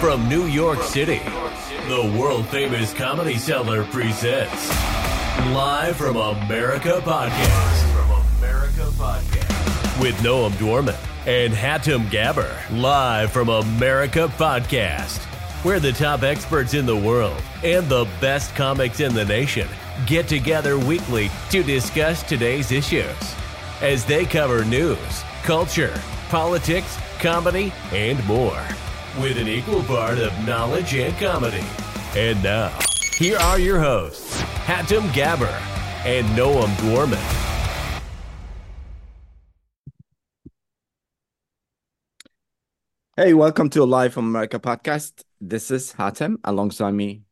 From New York City, the world famous Comedy Cellar presents Live from America Podcast. From America Podcast. With Noam Dworman and Hatem Gabr. Live from America Podcast. Where the top experts in the world and the best comics in the nation get together weekly to discuss today's issues. As they cover news, culture, politics, comedy, and more with an equal part of knowledge and comedy. And now, here are your hosts, Hatem Gabr and Noam Dworman. Hey, welcome to a Live from America podcast. This is Hatem alongside me,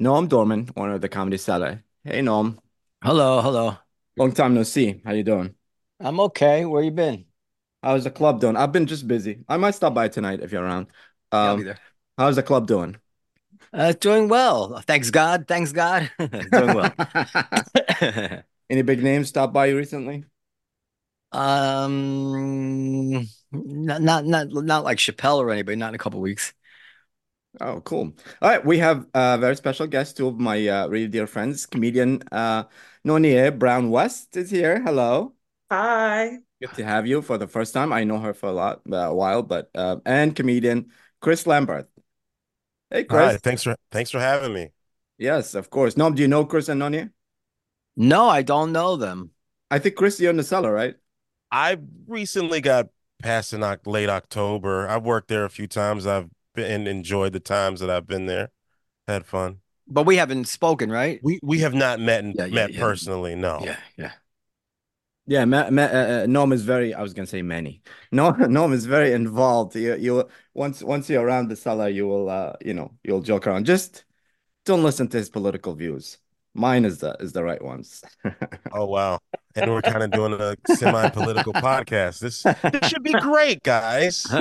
Noam Dworman, owner of the Comedy Cellar. Hey, Noam. Hello, hello. Long time no see. How you doing? I'm okay. Where you been? How's the club doing? I've been just busy. I might stop by tonight if you're around. I'll Um, be there. how's the club doing? Uh, doing well. Thanks God. Thanks God. doing well. Any big names stop by you recently? um, not not not not like Chappelle or anybody. Not in a couple weeks. Oh, cool. All right, we have a very special guest, two of my uh, really dear friends, comedian uh, Nonye Brown West is here. Hello. Hi. Good to have you for the first time. I know her for a lot, uh, a while, but uh, and comedian Chris Lamberth. Hey, Chris. Hi, thanks for thanks for having me. Yes, of course. Noam, do you know Chris and Nonye? No, I don't know them. I think Chris, you're in the cellar, right? I recently got past in late October. I've worked there a few times. I've been enjoyed the times that I've been there. Had fun. But we haven't spoken, right? We we have not met and Yeah, yeah, met yeah. personally. No. Yeah, yeah. Yeah, Ma Ma uh, uh, Noam is very. I was gonna say many. No, Noam is very involved. You, you once once you're around the cellar, you will, uh, you know, you'll joke around. Just don't listen to his political views. Mine is the is the right ones. Oh wow. And we're kind of doing a semi-political podcast. This this should be great, guys. All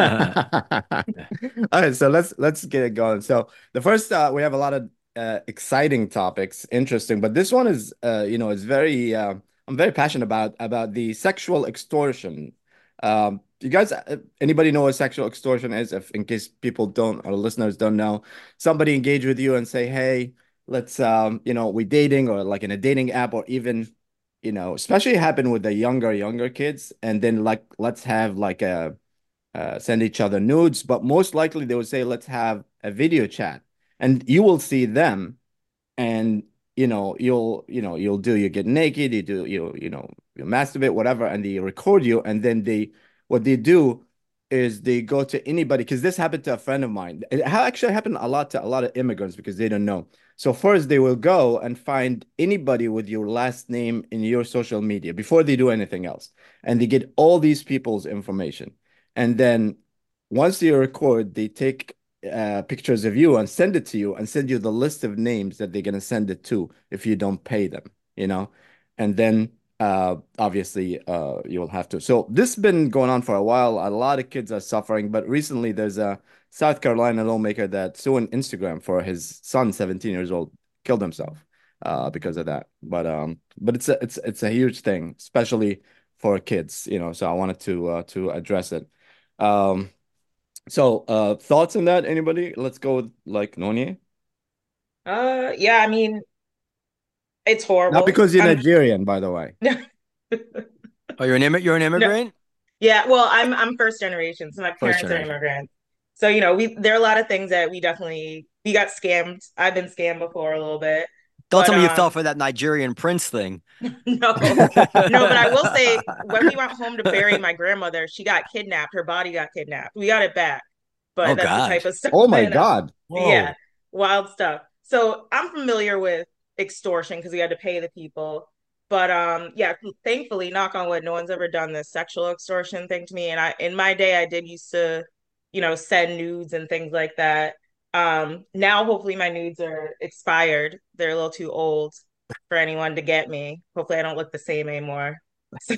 right, so let's let's get it going. So the first, uh, we have a lot of uh, exciting topics, interesting, but this one is, uh, you know, is very. Uh, I'm very passionate about about the sexual extortion. Um, you guys, uh, anybody know what sexual extortion is? If in case people don't or listeners don't know, somebody engage with you and say, "Hey, let's, um, you know, we dating or like in a dating app or even." You know, especially happen with the younger younger kids, and then like let's have like a uh, send each other nudes, but most likely they would say, let's have a video chat. And you will see them and you know, you'll you know, you'll do you get naked, you do you you know, you masturbate, whatever, and they record you, and then they what they do is they go to anybody because this happened to a friend of mine. It actually happened a lot to a lot of immigrants because they don't know. So first they will go and find anybody with your last name in your social media before they do anything else. And they get all these people's information. And then once you record, they take uh, pictures of you and send it to you and send you the list of names that they're going to send it to if you don't pay them, you know? And then uh, obviously uh, you'll have to. So this has been going on for a while. A lot of kids are suffering, but recently there's a South Carolina lawmaker that saw suing Instagram for his son, 17 years old, killed himself uh, because of that. But um, but it's a it's it's a huge thing, especially for kids, you know. So I wanted to uh, to address it. Um, so uh, thoughts on that? Anybody? Let's go with like Nonye. Uh, yeah, I mean, it's horrible. Not because you're I'm- Nigerian, by the way. Oh, you're an immi- you're an immigrant? Yeah, well, I'm I'm first generation, so my parents are generation. immigrants. So, you know, we there are a lot of things that we definitely we got scammed. I've been scammed before a little bit. Don't But, tell me you um, fell for that Nigerian prince thing. No, no, but I will say when we went home to bury my grandmother, she got kidnapped. Her body got kidnapped. We got it back, but Oh, that's God. the type of stuff. Oh my that- God. Whoa. Yeah, wild stuff. So I'm familiar with extortion because we had to pay the people. But um, yeah, thankfully, knock on wood, no one's ever done this sexual extortion thing to me. And I, in my day, I did used to, you know, send nudes and things like that. Um, now hopefully my nudes are expired. They're a little too old for anyone to get me. Hopefully I don't look the same anymore. So,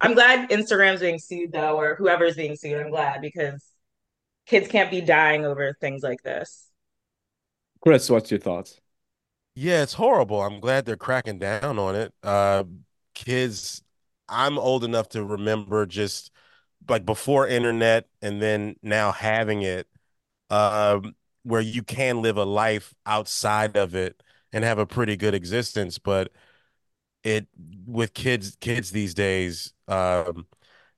I'm glad Instagram's being sued though, or whoever's being sued. I'm glad because kids can't be dying over things like this. Chris, what's your thoughts? Yeah, it's horrible. I'm glad they're cracking down on it. Uh, kids, I'm old enough to remember just like before internet and then now having it um where you can live a life outside of it and have a pretty good existence but it with kids kids these days um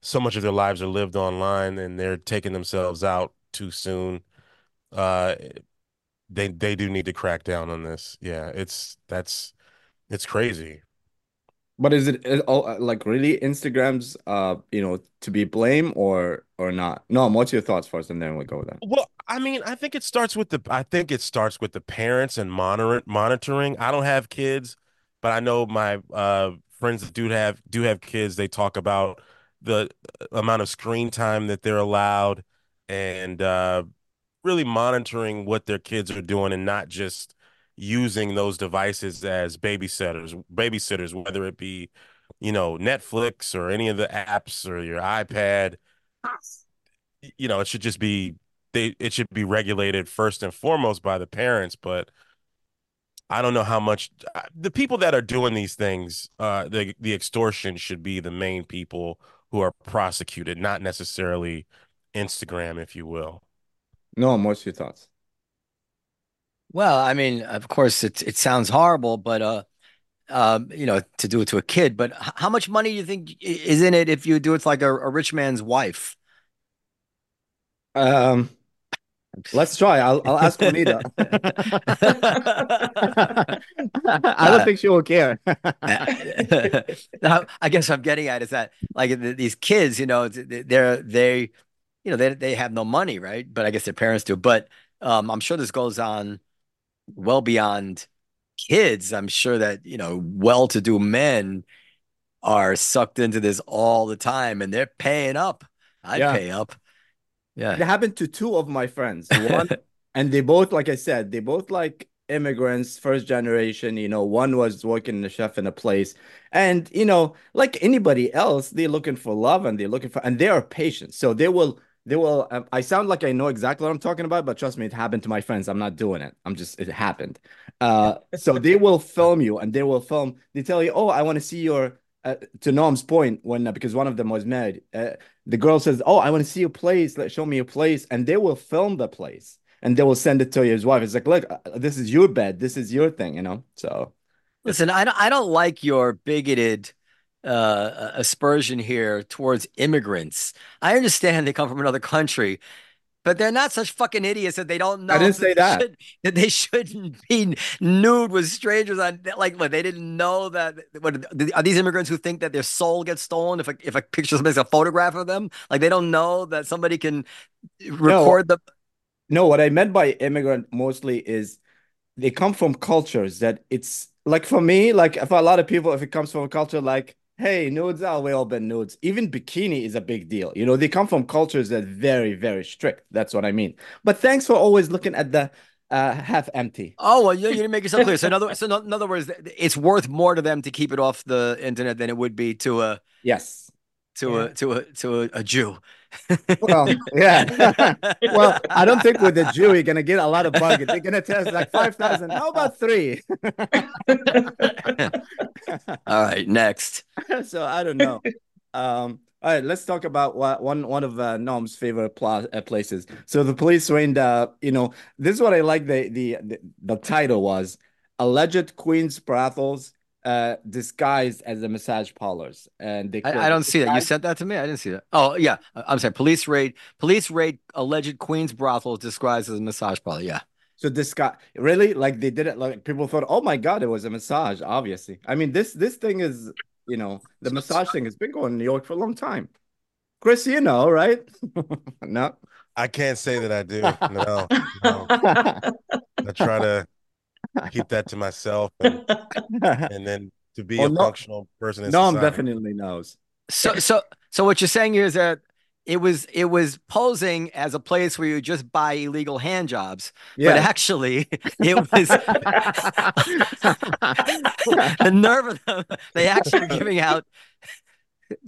so much of their lives are lived online and they're taking themselves out too soon uh they they do need to crack down on this. Yeah it's that's it's crazy But is it all like really Instagram's uh you know to be blamed or or not? No, what's your thoughts first, and then we'll go that. Well, I mean, I think it starts with the I think it starts with the parents and monitor monitoring. I don't have kids, but I know my uh friends that do have do have kids, they talk about the amount of screen time that they're allowed and uh really monitoring what their kids are doing and not just using those devices as babysitters, babysitters, whether it be, you know, Netflix or any of the apps or your iPad you know, it should just be they it should be regulated first and foremost by the parents, but I don't know how much uh, the people that are doing these things, uh, the the extortion should be the main people who are prosecuted, not necessarily Instagram, if you will. No, what's your thoughts? Well, I mean, of course, it it sounds horrible, but uh, um, you know, to do it to a kid. But h- how much money do you think i- is in it if you do it to like a, a rich man's wife? Um, let's try. I'll I'll ask Juanita. I don't think she will care. Now, I guess what I'm getting at is that like th- these kids, you know, th- they're they, you know, they they have no money, right? But I guess their parents do. But um, I'm sure this goes on well beyond kids. I'm sure that, you know, well-to-do men are sucked into this all the time and they're paying up. I'd Yeah. pay up. Yeah. It happened to two of my friends. One, and they both, like I said, they both like immigrants, first generation. You know, one was working the chef in a place, and you know, like anybody else, they're looking for love and they're looking for, and they are patient. So they will, they will. um, I sound like I know exactly what I'm talking about, but trust me, it happened to my friends. I'm not doing it. I'm just, it happened. Uh, so they will film you, and they will film. They tell you, oh, I want to see your. Uh, to Noam's point, when uh, because one of them was married, uh, the girl says, "Oh, I want to see your place. Let show me your place," and they will film the place and they will send it to his wife. It's like, look, uh, this is your bed. This is your thing, you know. So Listen, I don't I don't like your bigoted uh aspersion here towards immigrants. I understand they come from another country, but they're not such fucking idiots that they don't know I didn't say that. should- that they shouldn't be nude with strangers on like what they didn't know that what are these immigrants who think that their soul gets stolen if a if a picture makes a photograph of them? Like they don't know that somebody can record the no, what I meant by immigrant mostly is they come from cultures that it's like for me, like for a lot of people, if it comes from a culture like, hey, nudes are we all been nudes. Even bikini is a big deal. You know, they come from cultures that very, very strict. That's what I mean. But thanks for always looking at the uh half empty. Oh well, you, you didn't make yourself clear. So in other so in other words, it's worth more to them to keep it off the internet than it would be to a Yes. to Yeah. a to a to a, a Jew. Well, yeah. Well, I don't think with the Jew you're gonna get a lot of bugging. They're gonna test like five thousand. How about three? All right, next. so I don't know. Um, all right, let's talk about what, one one of uh, favorite pla uh, places. So the police rained. Uh, you know, this is what I like. The the the, the title was alleged Queen's brothels uh disguised as a massage parlors, and they I, I don't see that. You sent that to me. I didn't see that. Oh yeah, I- I'm sorry. Police raid. Police raid alleged Queens brothel disguised as a massage parlor. Yeah. So this guy really like they did it like people thought, oh my God, it was a massage, obviously. I mean, this this thing is, you know, the massage thing has been going in New York for a long time. Chris, you know, right? No. I can't say that I do. No, no. I try to keep that to myself and, and then to be Oh, a no- functional person in Noam society. definitely knows. So so so what you're saying here is that it was it was posing as a place where you just buy illegal hand jobs, but actually it was the nerve of them. They actually were giving out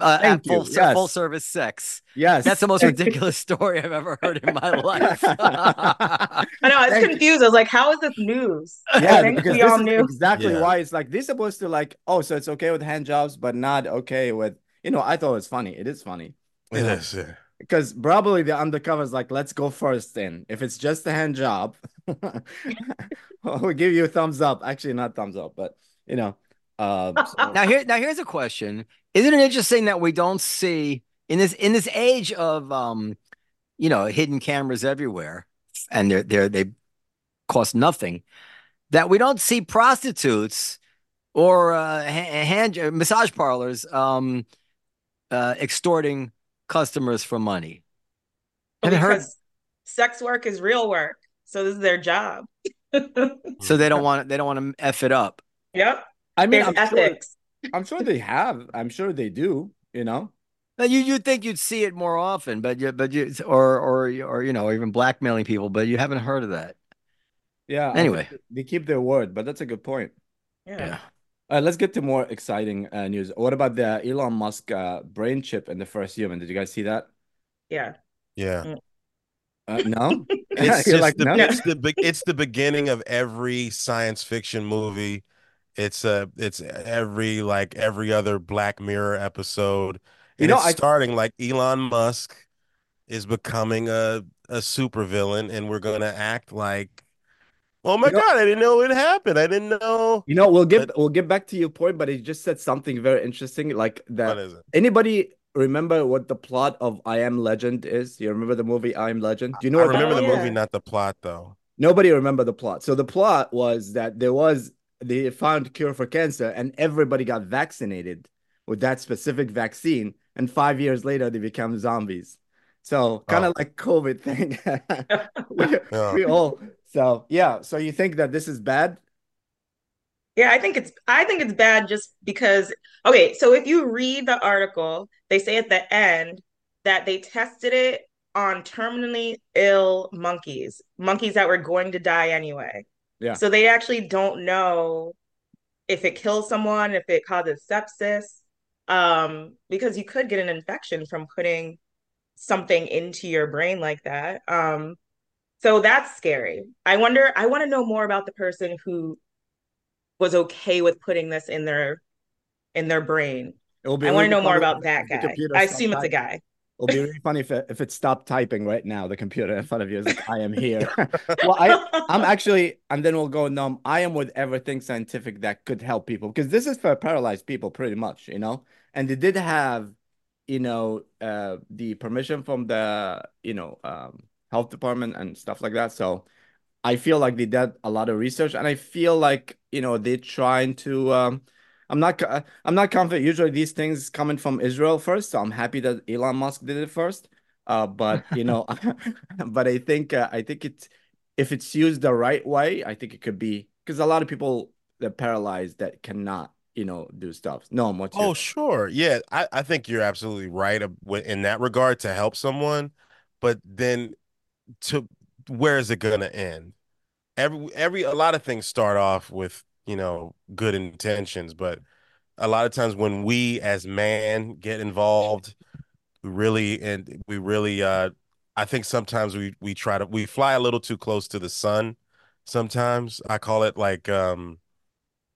uh, Thank at full Yes. full service sex. Yes. That's the most ridiculous story I've ever heard in my life. I know I was Thank you. confused. I was like, "How is this news?" I Yeah, think because we this all knew. exactly Yeah. why it's like they're supposed to like, oh, so it's okay with hand jobs, but not okay with, you know, I thought it was funny. It is funny. You It know, is. yeah. because probably the undercover is like, let's go first in. If it's just a hand job, we'll give you a thumbs up. Actually, not thumbs up, but you know. Uh, so- Now here, now here's a question: Isn't it interesting that we don't see in this in this age of um, you know, hidden cameras everywhere, and they're they're they cost nothing, that we don't see prostitutes or uh, ha- hand massage parlors um, uh, extorting customers for money. Well, heard, because sex work is real work. So this is their job. so they don't want they don't want to f it up. Yep. I mean, There's I'm ethics. I'm sure they have. I'm sure they do. You know. Now, you you'd think you'd see it more often, but you but you or or or you know even blackmailing people, but you haven't heard of that. Yeah. Anyway. they keep their word, but that's a good point. Yeah. Yeah. All right, let's get to more exciting uh, news. What about the Elon Musk uh, brain chip in the first human? Did you guys see that? Yeah. Yeah. Uh, no. It's just like, the, no. it's the be- it's the beginning of every science fiction movie. It's uh it's every like every other Black Mirror episode. You And know, it's I- starting like Elon Musk is becoming a a supervillain and we're gonna act like Oh my You know- God, I didn't know it happened. I didn't know. You know, we'll get But- we'll get back to your point, but he just said something very interesting. Like that. that. is it? Anybody remember what the plot of I Am Legend is? You remember the movie I Am Legend? Do you know I what? remember the yeah. movie, not the plot though. Nobody remember the plot. So the plot was that there was they found cure for cancer, and everybody got vaccinated with that specific vaccine, and five years later they become zombies. So kind of Oh. like COVID thing. we, Yeah. we all so yeah. So you think that this is bad? Yeah, I think it's I think it's bad just because okay, so if you read the article, they say at the end that they tested it on terminally ill monkeys, monkeys that were going to die anyway. Yeah. So they actually don't know if it kills someone, if it causes sepsis, um, because you could get an infection from putting something into your brain like that. Um, so that's scary. I wonder, I want to know more about the person who was okay with putting this in their in their brain. It will be I want to know more about that guy. I assume it's a guy. It'll be really funny if it, if it stopped typing right now. The computer in front of you is like, "I am here." well, I I'm actually, and then we'll go Noam. I am with everything scientific that could help people because this is for paralyzed people, pretty much, you know. And they did have, you know, uh, the permission from the, you know, um, health department and stuff like that. So I feel like they did a lot of research, and I feel like, you know, they're trying to. Um, I'm not. I'm not confident. Usually, these things coming from Israel first, so I'm happy that Elon Musk did it first. Uh, but you know, but I think uh, I think it's if it's used the right way, I think it could be because a lot of people that paralyzed that cannot, you know, do stuff. No, what's your Oh, sure. Yeah, I, I think you're absolutely right in that regard to help someone, but then to where is it going to end? Every every a lot of things start off with, you know, good intentions, but a lot of times when we as man get involved, we really and we really uh I think sometimes we we try to we fly a little too close to the sun. Sometimes I call it like um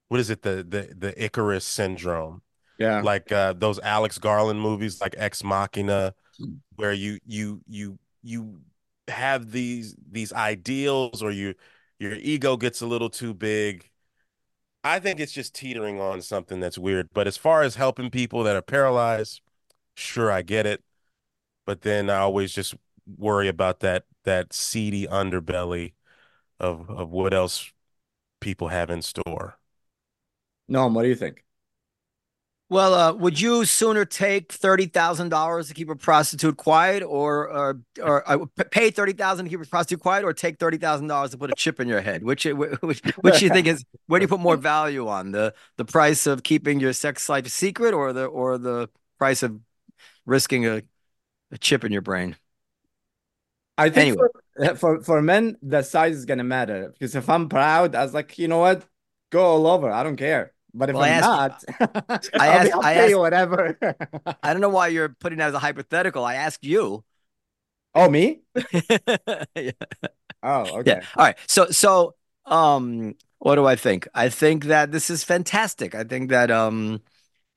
what is it the the the Icarus syndrome yeah. like uh those Alex Garland movies like Ex Machina where you you you you have these these ideals or you your ego gets a little too big. I think it's just teetering on something that's weird. But as far as helping people that are paralyzed, sure I get it. But then I always just worry about that that seedy underbelly of of what else people have in store. No, what do you think? Well, uh, would you sooner take thirty thousand dollars to keep a prostitute quiet, or or or uh, pay thirty thousand to keep a prostitute quiet, or take thirty thousand dollars to put a chip in your head? Which which which you think is where do you put more value on the the price of keeping your sex life secret, or the or the price of risking a, a chip in your brain? I think Anyway. for, for for men, the size is gonna matter because if I'm proud, I was like, you know what, go all over. I don't care. But if Well, I I'm asked not, I I'll, be- I'll I pay asked- you whatever. I don't know why you're putting that as a hypothetical. I asked you. oh, me? yeah. Oh, okay. Yeah. All right. So so um what do I think? I think that this is fantastic. I think that um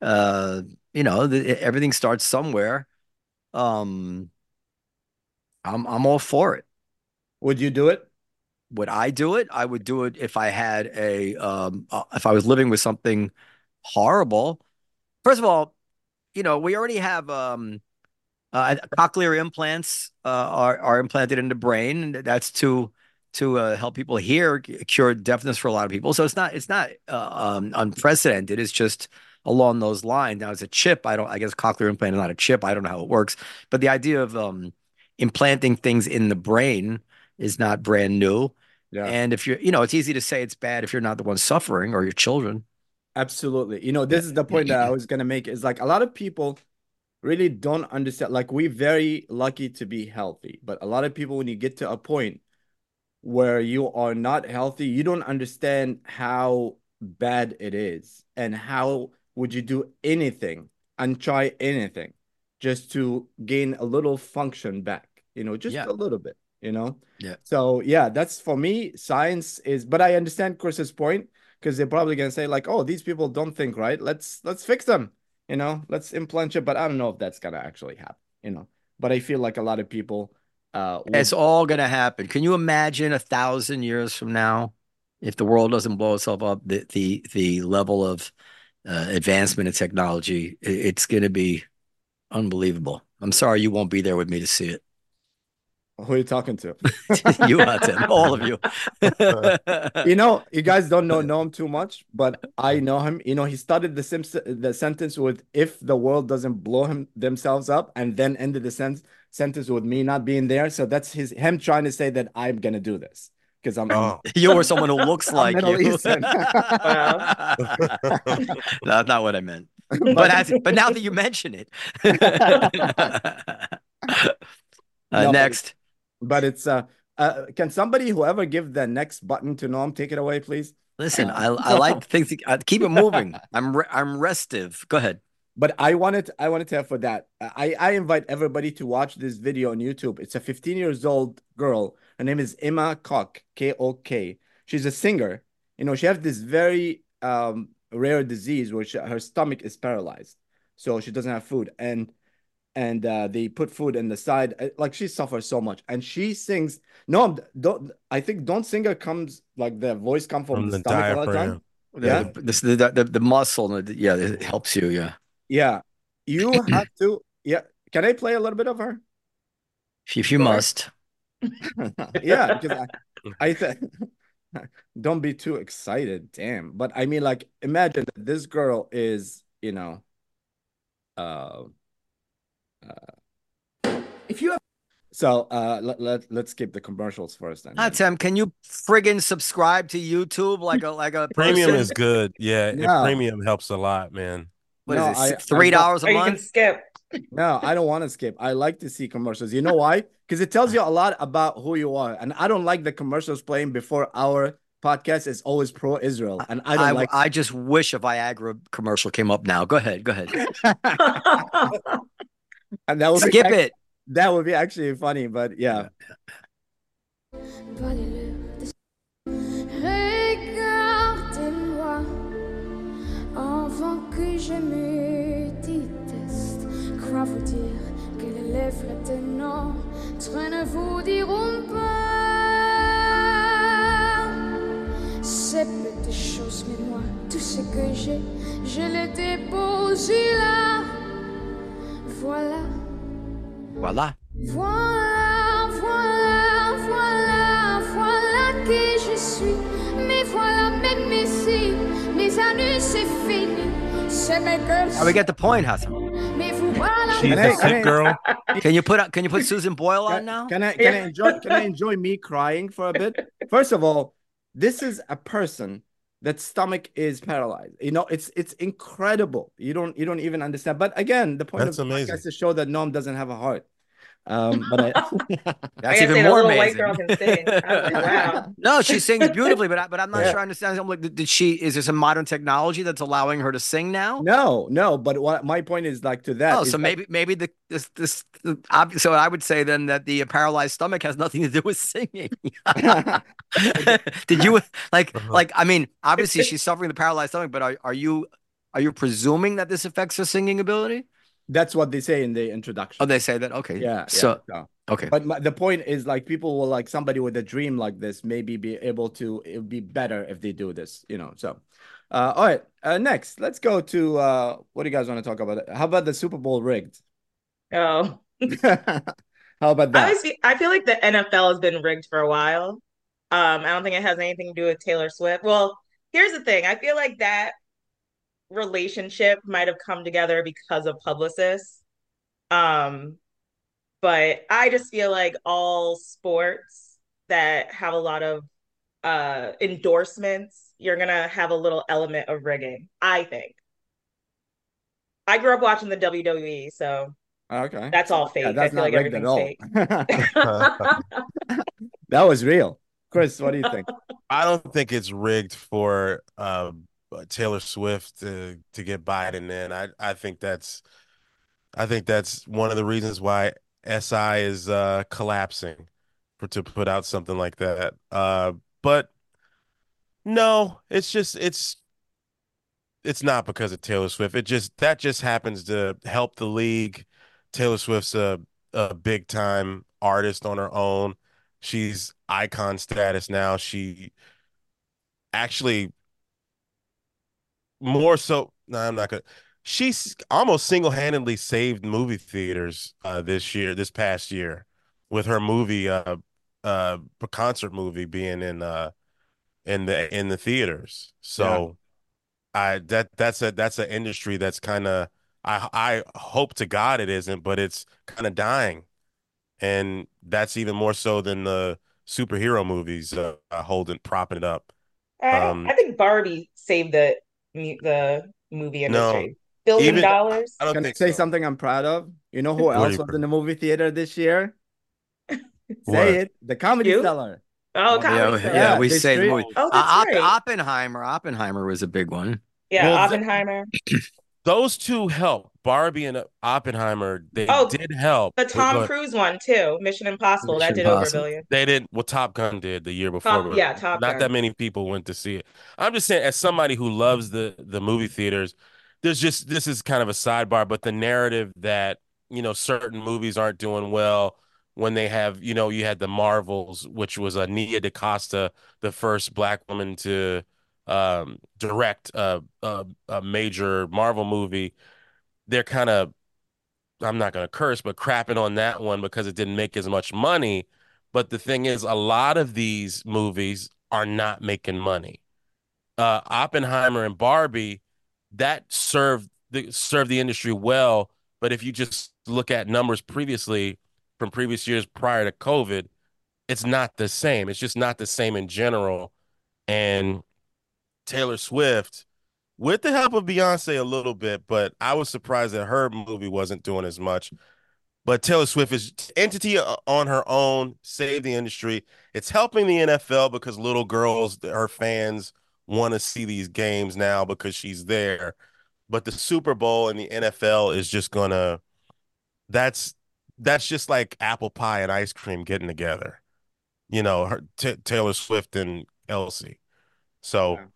uh you know the, everything starts somewhere um, I'm I'm all for it. Would you do it? Would I do it? I would do it if I had a um uh, if I was living with something horrible. First of all, you know, we already have um uh, cochlear implants uh, are are implanted in the brain. That's to to uh, help people hear, cure deafness for a lot of people. So it's not it's not uh, um, unprecedented. It's just along those lines. Now, it's a chip. I don't. I guess cochlear implant is not a chip. I don't know how it works, but the idea of um, implanting things in the brain is not brand new. Yeah. And if you're, you know, it's easy to say it's bad if you're not the one suffering or your children. Absolutely. You know, this is the point that I was gonna make is like a lot of people really don't understand. Like we're very lucky to be healthy, but a lot of people, when you get to a point where you are not healthy, you don't understand how bad it is and how would you do anything and try anything just to gain a little function back, you know, just Yeah. a little bit, you know? Yeah. So yeah, that's for me, science is, but I understand Chris's point because they're probably gonna say, like, oh, these people don't think right. Let's let's fix them, you know, let's implant it. But I don't know if that's gonna actually happen, you know. But I feel like a lot of people uh would- It's all going to happen. Can you imagine a thousand years from now, if the world doesn't blow itself up, the the the level of uh, advancement in technology, it's going to be unbelievable. I'm sorry you won't be there with me to see it. Who are you talking to? you, Hatem, all of you. you know, you guys don't know know him too much, but I know him. You know, he started the Simpson the sentence with "if the world doesn't blow him themselves up," and then ended the sen- sentence with me not being there. So that's his him trying to say that I'm gonna do this because I'm. Oh, you or someone who looks like Middle you. Eastern. That's not what I meant. But as, but now that you mention it. Uh, No, but- next. But it's uh, uh, can somebody whoever give the next button to Noam take it away, please? Listen, I I like things. Uh, keep it moving. I'm re- I'm restive. Go ahead. But I wanted I wanted to have for that. I I invite everybody to watch this video on YouTube. It's a 15 years old girl. Her name is Emma Kok, K O K. She's a singer. You know, she has this very um rare disease where she, her stomach is paralyzed, so she doesn't have food. And and uh, they put food in the side. Uh, Like she suffers so much, and she sings. No, don't. I think don't singer comes like the voice come from, From the the stomach all the time. diaphragm. Yeah. The, this the, the the muscle. Yeah, it helps you. Yeah. Yeah, you have to. Yeah, can I play a little bit of her? If, if you Sure. must. yeah, because I, I th- don't be too excited, damn. But I mean, like, imagine that this girl is, you know, uh, If you have so uh, let, let let's skip the commercials first. Then. Hatem, can you friggin' subscribe to YouTube like a like a Premium person? is good. Yeah, No. premium helps a lot, man. What is No, it? I- I Three dollars a Or you can month? skip. No, I don't want to skip. I like to see commercials. You know why? Because it tells you a lot about who you are, and I don't like the commercials playing before our podcast is always pro Israel, and I don't I, like. I just wish a Viagra commercial came up now. Go ahead. Go ahead. and that would be Skip ac- it. That would be actually funny, but yeah. Regardez-moi, avant que je me déteste. Crois vous dire que les lèvres de notre ne vous diront pas ces petites choses, mais moi, tout ce que j'ai, je le dépose là. Voilà. Voilà. Voilà, voilà, voilà, voilà qui je suis. Mais voilà, même ici, mes années, c'est fini. C'est mes gueules. Now ah, we get the point, Hatem. Mais voilà. She's Can I- a can I- girl. Can you put uh, can you put Susan Boyle on now? Can I can I enjoy can I enjoy me crying for a bit? First of all, this is a person that stomach is paralyzed. You know, it's it's incredible. You don't you don't even understand. But again, the point That's of the amazing. podcast is to show that Noam doesn't have a heart. Um, but I, That's I even say, the more little white amazing. girl can sing. Like, wow. No, she sings beautifully, but I, but I'm not Yeah. sure I understand. I'm like, did did she? Is there some modern technology that's allowing her to sing now? no, no. But what my point is like to that. Oh, is so that- maybe maybe the this this the, so I would say then that the paralyzed stomach has nothing to do with singing. Did you like Uh-huh. like I mean obviously she's suffering the paralyzed stomach, but are are you are you presuming that this affects her singing ability? That's what they say in the introduction. Oh, they say that. Okay. yeah, yeah. So so- okay. But my, the point is, like, people will like somebody with a dream like this, maybe be able to. It would be better if they do this, you know. So, uh, all right. Uh, next, let's go to uh, what do you guys want to talk about? How about the Super Bowl rigged? Oh, How about I that? always I feel like the NFL has been rigged for a while. Um, I don't think it has anything to do with Taylor Swift. Well, here's the thing. I feel like that relationship might have come together because of publicists. Um, but I just feel like all sports that have a lot of uh endorsements, you're gonna have a little element of rigging, I think. I grew up watching the WWE, so Okay, that's all fake. yeah, I that's feel not like rigged at all. that was real. Chris, what do you think? I don't think it's rigged for uh, Taylor Swift to to get Biden in. I I think that's I think that's one of the reasons why SI is uh, collapsing for to put out something like that. Uh, but no, it's just it's it's not because of Taylor Swift. It just that just happens to help the league. Taylor Swift's a a big time artist on her own. She's icon status now. She actually more so. No, I'm not gonna. She's almost single handedly saved movie theaters uh, this year, this past year, with her movie, uh, uh, concert movie being in uh in the in the theaters. So, I that that's a that's an industry that's kind of I I hope to God it isn't, but it's kind of dying, and that's even more so than the superhero movies uh, holding propping it up. I, Um, I think Barbie saved the mu- the movie No, industry. Billion even- dollars. I don't Can I say so. something I'm proud of? You know who else was in the movie theater this year? What? Say it. The Comedy You? Cellar. Oh, Yeah, Comedy yeah, Cellar. yeah, Yeah, we they say the movie. Oh, Uh, right. Oppenheimer. Oppenheimer was a big one. Yeah, Well, the- Oppenheimer. Those two help. Barbie and Oppenheimer, they Oh, did help. The Tom Cruise one too. Mission Impossible. that Mission did over a Impossible. billion. They didn't. Well, Top Gun did the year before. Yeah, Top Not Gun. that many people went to see it. I'm just saying, as somebody who loves the the movie theaters, there's just this is kind of a sidebar, but the narrative that you know certain movies aren't doing well when they have you know you had the Marvels, which was a Nia DaCosta, the first black woman to um, direct a, a a major Marvel movie. They're kind of I'm not going to curse, but crapping on that one because it didn't make as much money. But the thing is, a lot of these movies are not making money. Uh, Oppenheimer and Barbie, that served the served the industry well. But if you just look at numbers previously from previous years prior to COVID, it's not the same. It's just not the same in general. And Taylor Swift, with the help of Beyonce a little bit, but I was surprised that her movie wasn't doing as much. But Taylor Swift is entity uh, on her own, save the industry. It's helping the NFL because little girls, her fans, want to see these games now because she's there. But the Super Bowl and the NFL is just gonna that's that's just like apple pie and ice cream getting together. You know, her T Taylor Swift and Kelce. So Yeah.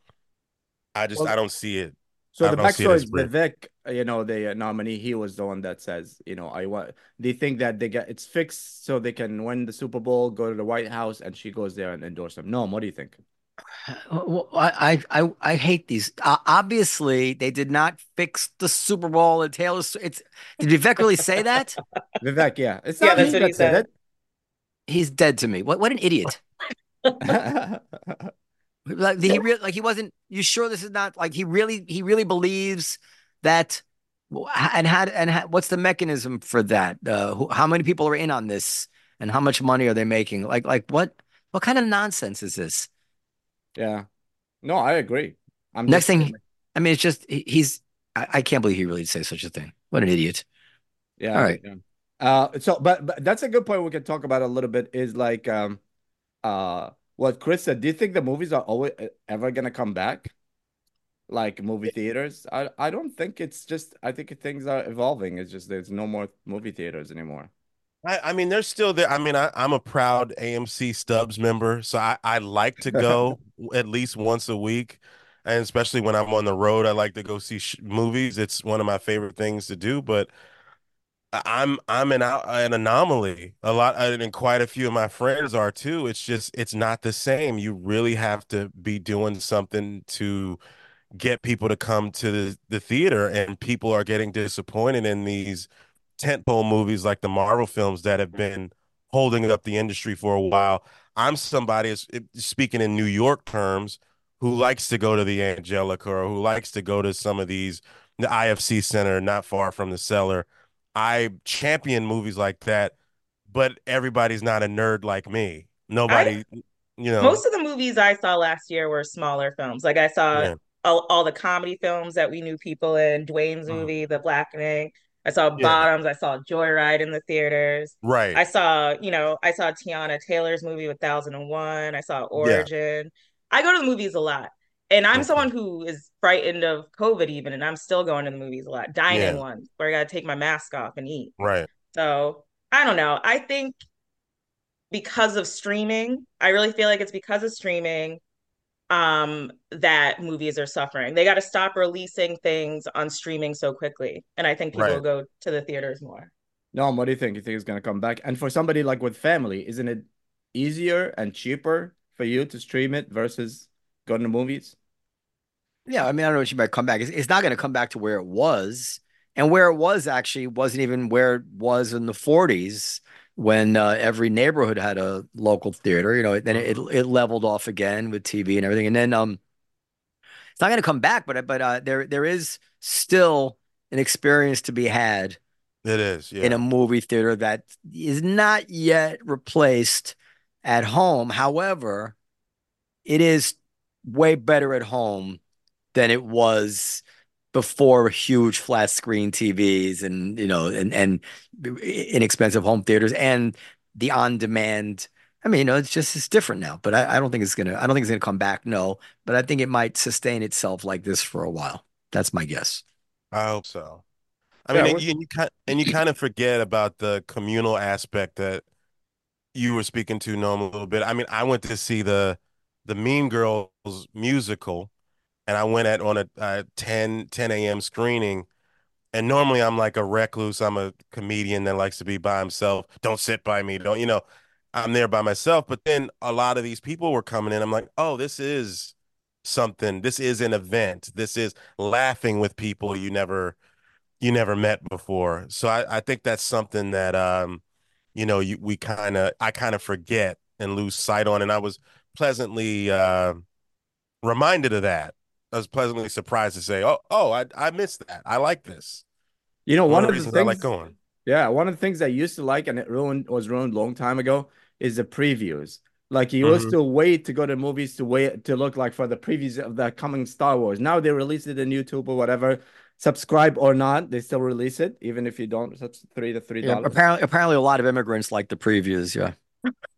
I just Well, I don't see it. So I the don't backstory is rigged. Vivek, you know, the uh, nominee, he was the one that says, you know, I want. They think that they get it's fixed so they can win the Super Bowl, go to the White House, and she goes there and endorse them. No, what do you think? Well, I, I, I, I hate these. Uh, obviously, they did not fix the Super Bowl and Taylor. Sw- It's did Vivek really say that? Vivek, yeah, it's Yeah, that's what he that said He's dead to me. What, what an idiot! Like he really, like he wasn't. You sure this is not like he really, he really believes that? And how and how, what's the mechanism for that? Uh, who, how many people are in on this, and how much money are they making? Like, like what? What kind of nonsense is this? yeah, no, I agree. I'm Next thing, I mean, it's just he- he's. I, I can't believe he really say such a thing. What an idiot! Yeah. All right. yeah. Uh, so, but, but that's a good point we can talk about a little bit is like, um, uh, what Chris said. Do you think the movies are always uh, ever gonna come back? Like movie theaters? I, I don't think it's just, I think things are evolving. It's just there's no more movie theaters anymore. I, I mean, they're still there. I mean, I, I'm a proud AMC Stubs member, so I, I like to go at least once a week, and especially when I'm on the road, I like to go see sh movies. It's one of my favorite things to do. But I'm I'm an an anomaly. A lot, uh, and quite a few of my friends are too. It's just it's not the same. You really have to be doing something to get people to come to the, the theater, and people are getting disappointed in these tentpole movies like the Marvel films that have been holding up the industry for a while. I'm somebody speaking in New York terms who likes to go to the Angelika or who likes to go to some of these the IFC Center not far from the cellar I champion movies like that, but everybody's not a nerd like me. Nobody, I, you know. Most of the movies I saw last year were smaller films. Like I saw yeah. all, all, the comedy films that we knew people in. Dwayne's mm. movie, The Blackening. I saw yeah. Bottoms. I saw Joyride in the theaters. Right. I saw, you know, I saw Teyana Taylor's movie with Thousand and One. I saw Origin. Yeah. I go to the movies a lot. And I'm someone who is frightened of COVID even, and I'm still going to the movies a lot. Dining yeah. ones where I gotta take my mask off and eat. Right. So I don't know. I think because of streaming, I really feel like it's because of streaming um that movies are suffering. They got to stop releasing things on streaming so quickly. And I think people right. will go to the theaters more. No, what do you think? You think it's gonna come back? And for somebody like with family, isn't it easier and cheaper for you to stream it versus going to movies? Yeah, I mean, I don't know what you might come back. It's, it's not going to come back to where it was, and where it was actually wasn't even where it was in the '40s when uh, every neighborhood had a local theater. You know, then it, mm-hmm. it leveled off again with TV and everything, and then um, it's not going to come back. But but uh, there there is still an experience to be had. It is yeah. in a movie theater that is not yet replaced at home. However, it is way better at home than it was before huge flat screen TVs and you know and and inexpensive home theaters and the on demand. I mean, you know, it's just it's different now. But I, I don't think it's gonna. I don't think it's gonna come back. No, but I think it might sustain itself like this for a while. That's my guess. I hope so. I mean, yeah, and, you, and you kind and you kind of forget about the communal aspect that you were speaking to, Noam, a little bit. I mean, I went to see the the Mean Girls musical and I went at on a, a 10 10 a.m. screening. And normally I'm like a recluse. I'm a comedian that likes to be by himself. Don't sit by me. Don't you know? I'm there by myself. But then a lot of these people were coming in. I'm like, oh, this is something. This is an event. This is laughing with people you never you never met before. So I, I think that's something that um, you know, you, we kind of I kind of forget and lose sight on. And I was pleasantly uh, reminded of that I was pleasantly surprised to say, "Oh, oh, I I missed that. I like this." You know, one, one of the things I like going. Yeah, one of the things I used to like, and it ruined was ruined a long time ago, is the previews. Like you mm-hmm. used to wait to go to movies to wait to look like for the previews of the coming Star Wars. Now they release it on YouTube or whatever. Subscribe or not, they still release it, even if you don't. That's three to three dollars. Yeah, apparently, apparently, a lot of immigrants like the previews. Yeah.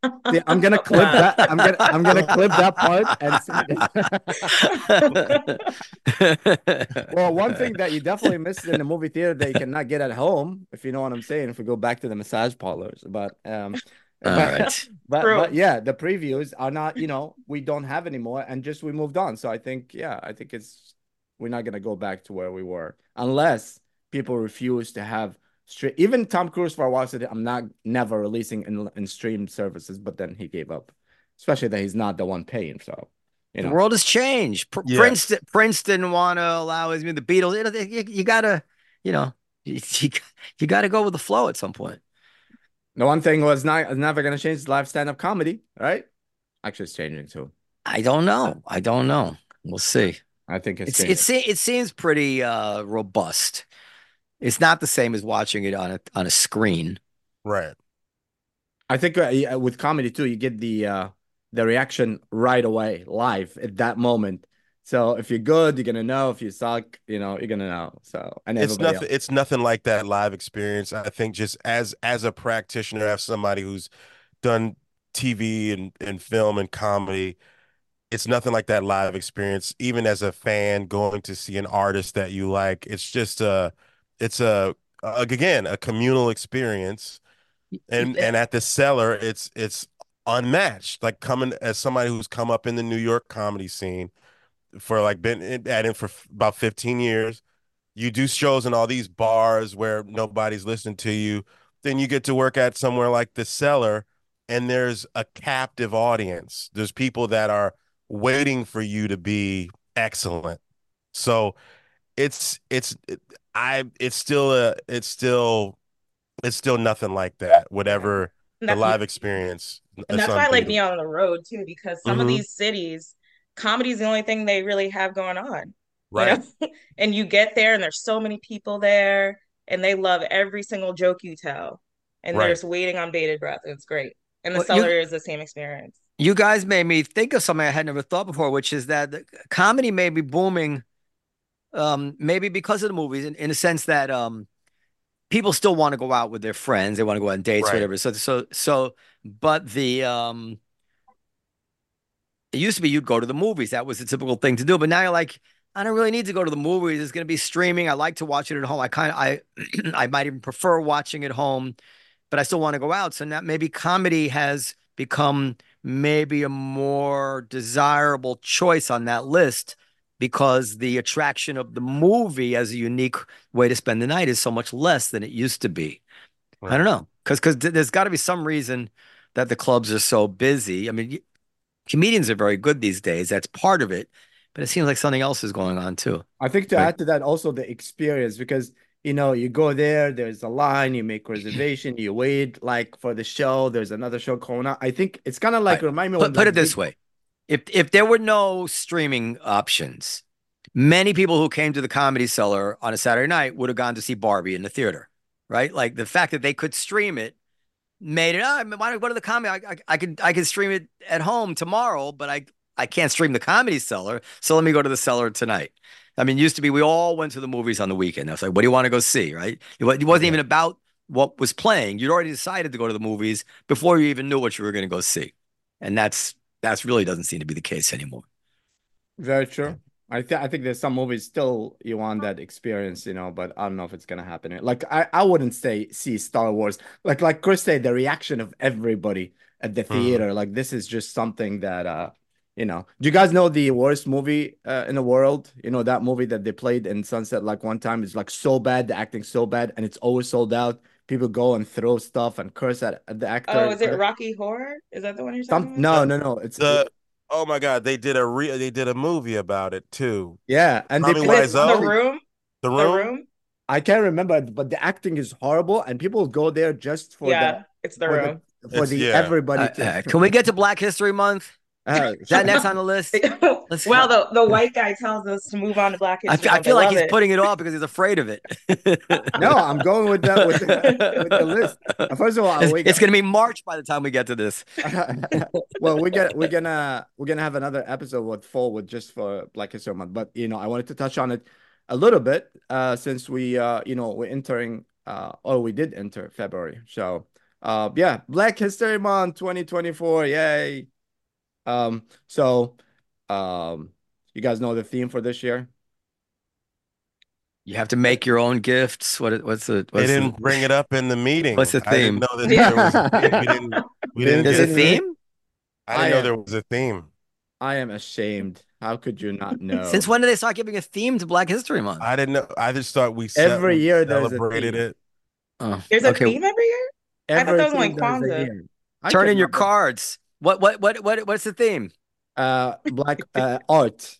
I'm gonna clip that. I'm gonna I'm gonna clip that part. And well, one thing that you definitely missed in the movie theater that you cannot get at home, if you know what I'm saying, if we go back to the massage parlors, but um, but, right. but, but yeah, the previews are not. You know, we don't have anymore, and just we moved on. So I think, yeah, I think it's we're not gonna go back to where we were unless people refuse to have straight. Even Tom Cruise for a while said, "I'm not never releasing in, in stream services," but then he gave up, especially that he's not the one paying. So. You know. The world has changed. Pr- yeah. Prince, Prince didn't want to allow his the Beatles. You, know, you, you gotta, you know, you, you, gotta go with the flow at some point. The one thing was not never gonna change is live stand up comedy, right? Actually, it's changing too. I don't know. I don't know. We'll see. I think it's it's, it's it seems pretty uh, robust. It's not the same as watching it on a on a screen. Right. I think uh, with comedy too, you get the uh, the reaction right away, live at that moment. So if you're good, you're gonna know. If you suck, you know, you're gonna know. So and it's nothing. Else. It's nothing like that live experience. I think just as as a practitioner, as somebody who's done TV and, and film and comedy, it's nothing like that live experience. Even as a fan going to see an artist that you like, it's just a uh, it's a, a again a communal experience and yeah. and at the cellar it's it's unmatched like coming as somebody who's come up in the new york comedy scene for like been at it for about 15 years you do shows in all these bars where nobody's listening to you. Then you get to work at somewhere like the cellar, and there's a captive audience. There's people that are waiting for you to be excellent. So it's it's I it's still a it's still it's still nothing like that. Whatever the live experience. And that's why I like unbeatable. being on the road too, because some of Mhm. these cities, comedy is the only thing they really have going on. You Right. know? and you get there and there's so many people there and they love every single joke you tell. And Right. they're just waiting on bated breath. It's great. And the Well, you- cellar is the same experience. You guys made me think of something I had never thought before, which is that comedy may be booming, um, maybe because of the movies, in, in a sense that um, people still want to go out with their friends, they want to go on dates, Right. whatever. So, so, so, but the um, it used to be you'd go to the movies. That was the typical thing to do. But now you're like, I don't really need to go to the movies. It's going to be streaming. I like to watch it at home. I kind of, I, I might even prefer watching at home, but I still want to go out. So now maybe comedy has become maybe a more desirable choice on that list because the attraction of the movie as a unique way to spend the night is so much less than it used to be. I don't know, because because there's got to be some reason that the clubs are so busy. I mean, comedians are very good these days. That's part of it, but it seems like something else is going on too. I think to Right. add to that also the experience because you know you go there, there's a line, you make reservation, you wait like for the show. There's another show going on. I think it's kind of like Right. remind me Put when put it this way: if if there were no streaming options, many people who came to the Comedy Cellar on a Saturday night would have gone to see Barbie in the theater, right? Like the fact that they could stream it made it. Oh, why don't I go to the comedy? I, I, I could I could stream it at home tomorrow, but I I can't stream the Comedy Cellar, so let me go to the Cellar tonight. I mean, it used to be we all went to the movies on the weekend. I was like, what do you want to go see, right? It it wasn't even about what was playing. You'd already decided to go to the movies before you even knew what you were going to go see, and that's that's really doesn't seem to be the case anymore. Very true. I think I think there's some movies still you want that experience, you know, but I don't know if it's gonna happen. Like I, I wouldn't say see Star Wars. Like like Chris said, the reaction of everybody at the Mhm. theater, like this is just something that uh you know. Do you guys know the worst movie uh, in the world? You know that movie that they played in Sunset like one time is like so bad, the acting so bad, and it's always sold out. People go and throw stuff and curse at, at the actor. Oh, is it Rocky Horror? Is that the one you're talking Some about? no, no, no. It's The oh my god, they did a re they did a movie about it too. yeah, and they Tommy play- Is it Wiseau? The Room? The The room. Room? I can't remember, but the acting is horrible, and people go there just for Yeah, it's The for the Room. for It's- the yeah. everybody Uh, to. uh, can we get to Black History Month? Uh, Is that next on the list? Let's- well, the, the white guy tells us to move on to Black I History feel, I Month. feel like he's it. putting it off because he's afraid of it. no, I'm going with the with the, with the list. First of all, It's, we it's going to be March by the time we get to this. well, we get we're gonna we're gonna have another episode with full with just for Black History Month, but you know, I wanted to touch on it a little bit uh since we uh you know we're entering uh or we did enter February. So uh yeah, Black History Month 2024, yay. Um so um you guys know the theme for this year? You have to make your own gifts. What? What's the? They What's the- didn't bring it up in the meeting. What's the I didn't theme? know that Yeah. there was a theme. We didn't we didn't There's a theme. I didn't I know am- there was a theme. I am ashamed. How could you not know? Since when did they start giving a theme to Black History Month? I didn't know. I just thought we ce- Every we year there's celebrated it. Oh, There's a okay. theme every year? I thought that was only Everything there's Kwanzaa. Turn in your cards. What? What? What? What? What's the theme? Uh, black uh, art.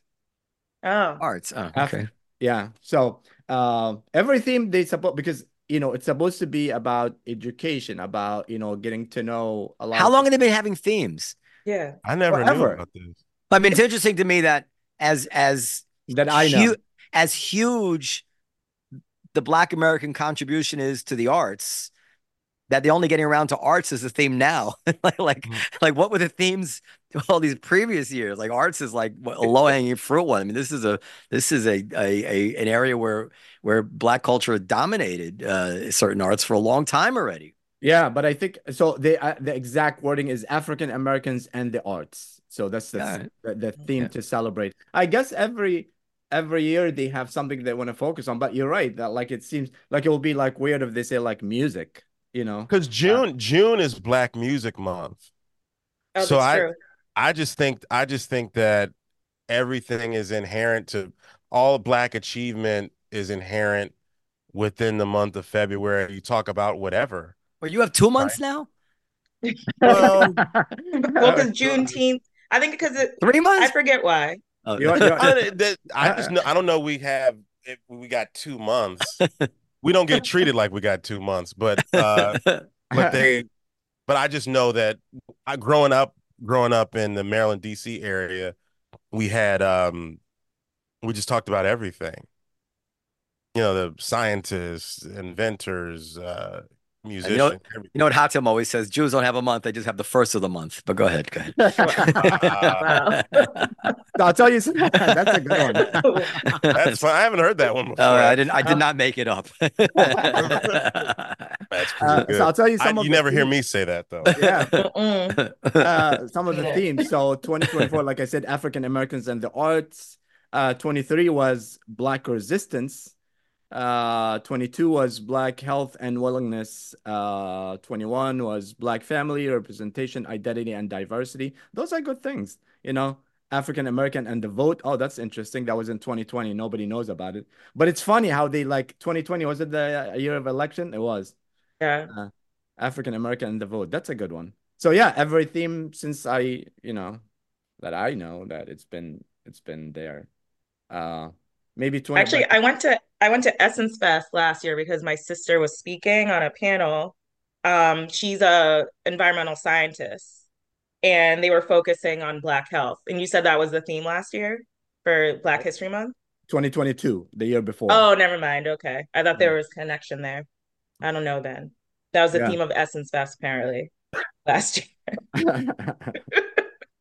Oh. Arts. Oh, Af- okay. Yeah. So, uh, every theme they support because you know it's supposed to be about education, about you know getting to know a lot. How of long have they been having themes? Yeah. I never knew Forever. about this. I mean, it's interesting to me that as as that I know. hu- as huge the Black American contribution is to the arts, that they're only getting around to arts as a theme now. like, like, Mm. like, what were the themes all these previous years? Like, arts is like a low hanging fruit one. I mean, this is a this is a, a, a an area where where Black culture dominated uh, certain arts for a long time already. Yeah, but I think so. They uh, the exact wording is African Americans and the arts. So that's the the, the theme Yeah. to celebrate. I guess every every year they have something they want to focus on. But you're right that like it seems like it will be like weird if they say like music. You know. Because June June is Black Music Month. Oh, So that's I- true. I just think I just think that everything is inherent to all Black achievement is inherent within the month of February. You talk about whatever. Well, you have two months now, Well, Well, uh, because Juneteenth, I think because it, three I months. forget why. Oh, You want- you want- I, that- I just know I don't know. We have if we got two months. We don't get treated like we got two months, but uh, but they but I just know that I growing up growing up in the Maryland DC area, we had um we just talked about everything. You know, the scientists, inventors, uh musicians. know- You know what Hatem always says? Jews don't have a month; they just have the first of the month. But go ahead, go ahead. I'll tell you something. That's a good one. That's fine. I haven't heard that one before. Oh, I didn't. I did not make it up. That's pretty Uh, good. so I'll tell you I- some of you the never hear me say that though. Yeah. Uh, some of the themes. So 2024, like I said, African Americans and the arts. Uh, 23 was Black resistance. Uh, 22 was Black health and willingness. Uh, 21 was Black family representation, identity, and diversity. Those are good things, you know. African American and the vote. Oh, that's interesting. That was in 2020. Nobody knows about it. But it's funny how they like 2020 was it the year of election? It was. Yeah. African American and the vote. That's a good one. So yeah, every theme since I, you know, that I know that it's been it's been there. Uh maybe 20 Actually, I went to I went to Essence Fest last year because my sister was speaking on a panel. Um, she's a environmental scientist, and they were focusing on Black health. And you said that was the theme last year for Black History Month? 2022, the year before. Oh, never mind. Okay. I thought there was connection there. I don't know then. That was the Yeah. theme of Essence Fest apparently last year.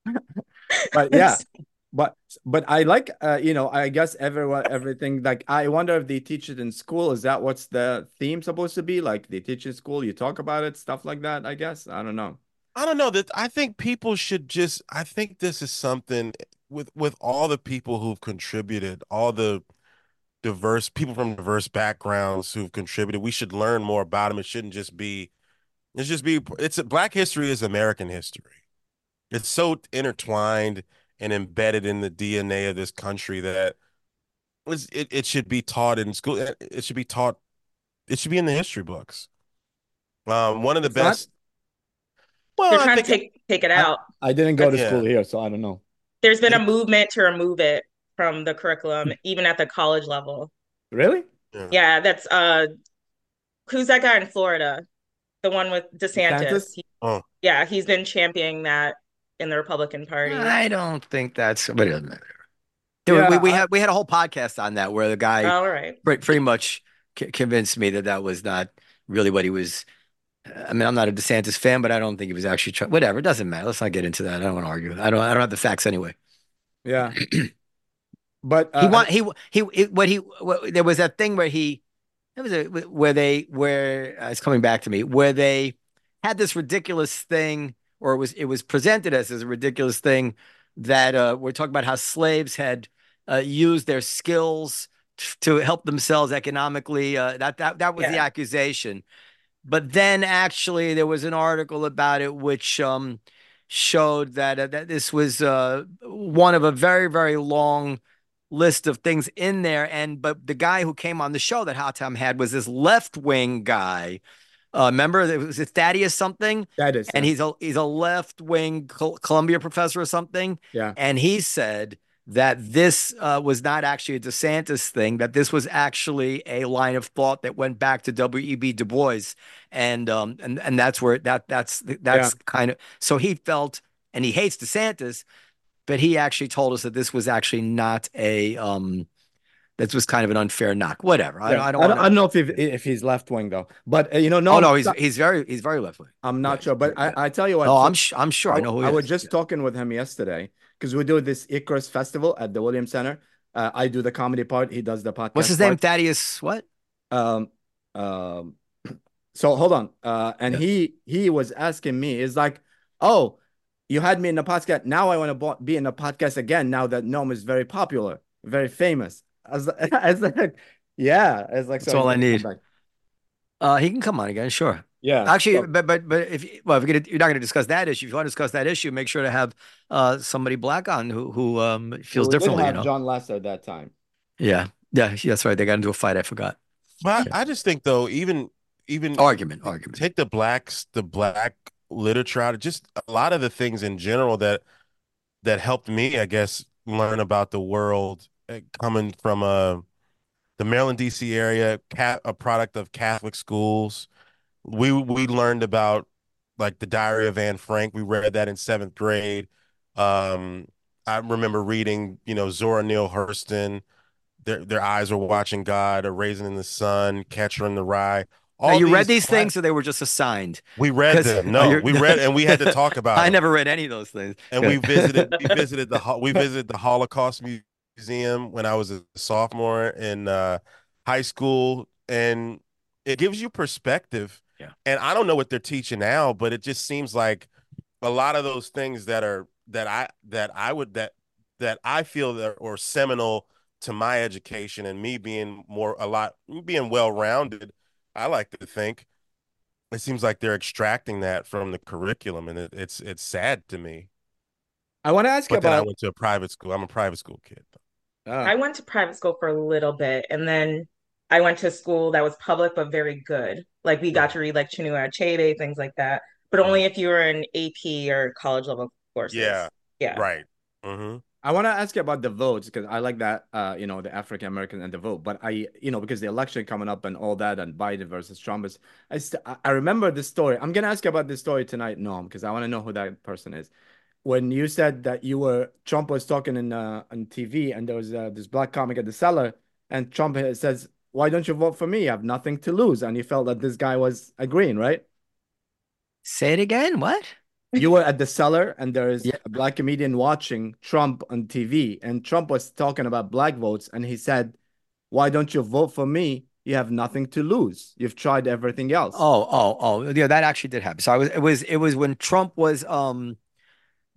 But yeah, but but I like uh you know, I guess everyone everything like I wonder if they teach it in school. Is that what's the theme supposed to be? Like they teach in school, you talk about it, stuff like that, I guess. I don't know. I don't know that I think people should just I think this is something with with all the people who've contributed, all the diverse people from diverse backgrounds who've contributed, we should learn more about them. It shouldn't just be it's just be it's Black history is American history. It's so intertwined and embedded in the DNA of this country that it's, it, it should be taught in school. It it should be taught it should be in the history books. Um, one of the It's not- best well, They're I trying to think take take it out. I didn't go to Yeah. school here, so I don't know. There's been a movement to remove it from the curriculum, even at the college level. Really? Yeah, that's uh who's that guy in Florida? The one with DeSantis. DeSantis? He- Oh. yeah, he's been championing that in the Republican Party. I don't think that's. But it doesn't matter. Dude, we, Yeah, we I- had we had a whole podcast on that where the guy All right. pretty, pretty much c- convinced me that that was not really what he was. I mean, I'm not a DeSantis fan, but I don't think he was actually trying. Whatever, it doesn't matter. Let's not get into that. I don't want to argue. I don't. I don't have the facts anyway. Yeah. But he uh, want he he he- what he what, there was that thing where he it was a where they where uh, it's coming back to me where they had this ridiculous thing or it was it was presented as, as a ridiculous thing that uh, we're talking about how slaves had uh, used their skills t- to help themselves economically uh, that that that was the accusation but then actually there was an article about it which um showed that uh, that this was uh one of a very very long list of things in there. And but the guy who came on the show that Hatem had was this left wing guy. Uh, remember, it was it Thaddeus something, that is and he's a he's a left wing Columbia professor or something. yeah. And he said that this uh, was not actually a DeSantis thing; that this was actually a line of thought that went back to W.E.B. Du Bois, and um and and that's where that that's that's kind of so he felt, and he hates DeSantis, but he actually told us that this was actually not a um this was kind of an unfair knock. Whatever. I, Yeah. I don't. I don't, I don't know if he, if he's left wing though, but uh, you know, no, oh no, he's he's very he's very left wing. I'm not yeah. sure. But I, I tell you what, Oh, I'm sh- I'm sure I know who I is. was just talking with him yesterday because we do this Icarus Festival at the Williams Center. Uh, I do the comedy part. He does the podcast. What's his name? part. Thaddeus. What? Um, um, so hold on. Uh, and Yeah. he he was asking me, is like, oh, you had me in the podcast. Now I want to be in the podcast again. Now that Noam is very popular, very famous. I was, I was like, yeah, it's like That's so all I need. Uh, he can come on again. Sure. Yeah, Actually, so- but but but if you- well, if you're, gonna, you're not going to discuss that issue, if you want to discuss that issue, make sure to have uh somebody black on who who um feels we did differently. You have know. John Lester at that time. Yeah. Yeah, that's right. They got into a fight. I forgot. But I, I just think though, even even Argument, argument. take the blacks, the black literature out of just a lot of the things in general that that helped me, I guess, learn about the world coming from uh, the Maryland D.C. area, cat, a product of Catholic schools. We we learned about like the Diary of Anne Frank. We read that in seventh grade. Um, I remember reading, you know, Zora Neale Hurston. Their their eyes were watching God, A Raisin in the Sun, Catcher in the Rye. Now, All you read these things, or they were just assigned? We read them. Oh, No, we read and we had to talk about I them. never read any of those things. and we visited we visited the we visited the Holocaust Mu- Museum when I was a sophomore in uh, high school, and it gives you perspective. Yeah. And I don't know what they're teaching now, but it just seems like a lot of those things that are that I that I would that that I feel that or seminal to my education and me being more a lot being well rounded. I like to think it seems like they're extracting that from the curriculum, and it, it's it's sad to me. I want to ask you But then I went to a private school. I'm a private school kid. Uh, I went to private school for a little bit, and then I went to a school that was public but very good. Like we got to read like Chinua Achebe, things like that, but only if you were in AP or college level courses. Yeah. Yeah. Right. Mm-hmm. I want to ask you about the votes because I like that, uh, you know, the African American and the vote. But I, you know, because the election coming up and all that, and Biden versus Trump is, I, st I- I remember this story. I'm gonna ask you about this story tonight, Noam, because I want to know who that person is. When you said that you were Trump was talking in uh, on TV, and there was uh, this black comic at the cellar, and Trump says, "Why don't you vote for me? I have nothing to lose." And you felt that this guy was agreeing, right? Say it again. What? you were at the cellar and there is Yeah. a black comedian watching Trump on TV and Trump was talking about black votes and he said, "Why don't you vote for me? You have nothing to lose. You've tried everything else." Oh, oh, oh. Yeah, that actually did happen. So I was it was it was when Trump was um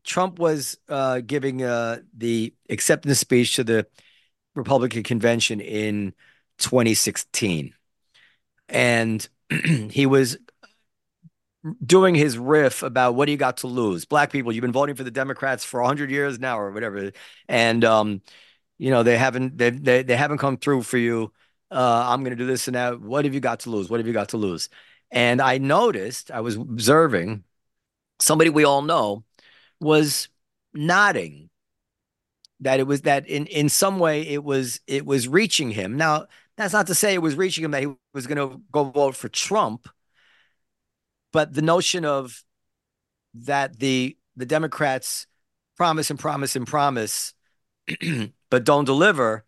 Trump was uh giving uh the acceptance speech to the Republican convention in 2016. And he was doing his riff about what do you got to lose? Black people, you've been voting for the Democrats for 100 years now or whatever. And um you know, they haven't they they, they haven't come through for you. Uh I'm going to do this and that. What have you got to lose? What have you got to lose? And I noticed, I was observing somebody we all know was nodding that it was that in in some way it was it was reaching him. Now, that's not to say it was reaching him that he was going to go vote for Trump, but the notion of that the the Democrats promise and promise and promise but don't deliver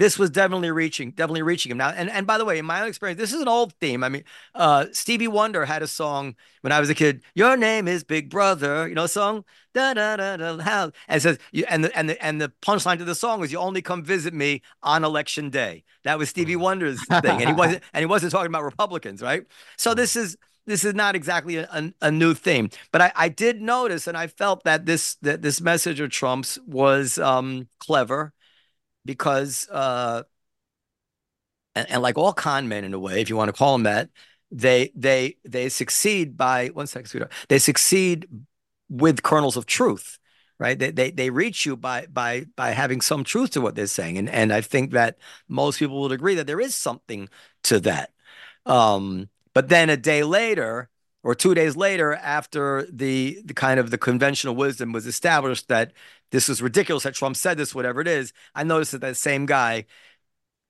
this was definitely reaching definitely reaching him. Now and and by the way in my own experience this is an old theme. I mean uh stevie wonder had a song when i was a kid your name is big brother you know a song da da da da how and says you, and the and the and the punchline to the song was you only come visit me on election day. That was stevie wonder's thing and he wasn't and he wasn't talking about republicans right? So this is this is not exactly a, a, a new theme. But I, I did notice and i felt that this that this message of trump's was um clever because uh and, and like all con men in a way, if you want to call them that, they they they succeed by one second, sweetheart. They succeed with kernels of truth, right? They they they reach you by by by having some truth to what they're saying, and and I think that most people would agree that there is something to that. Um, but then a day later or two days later, after the the kind of the conventional wisdom was established that this was ridiculous that Trump said this, whatever it is, I noticed that that same guy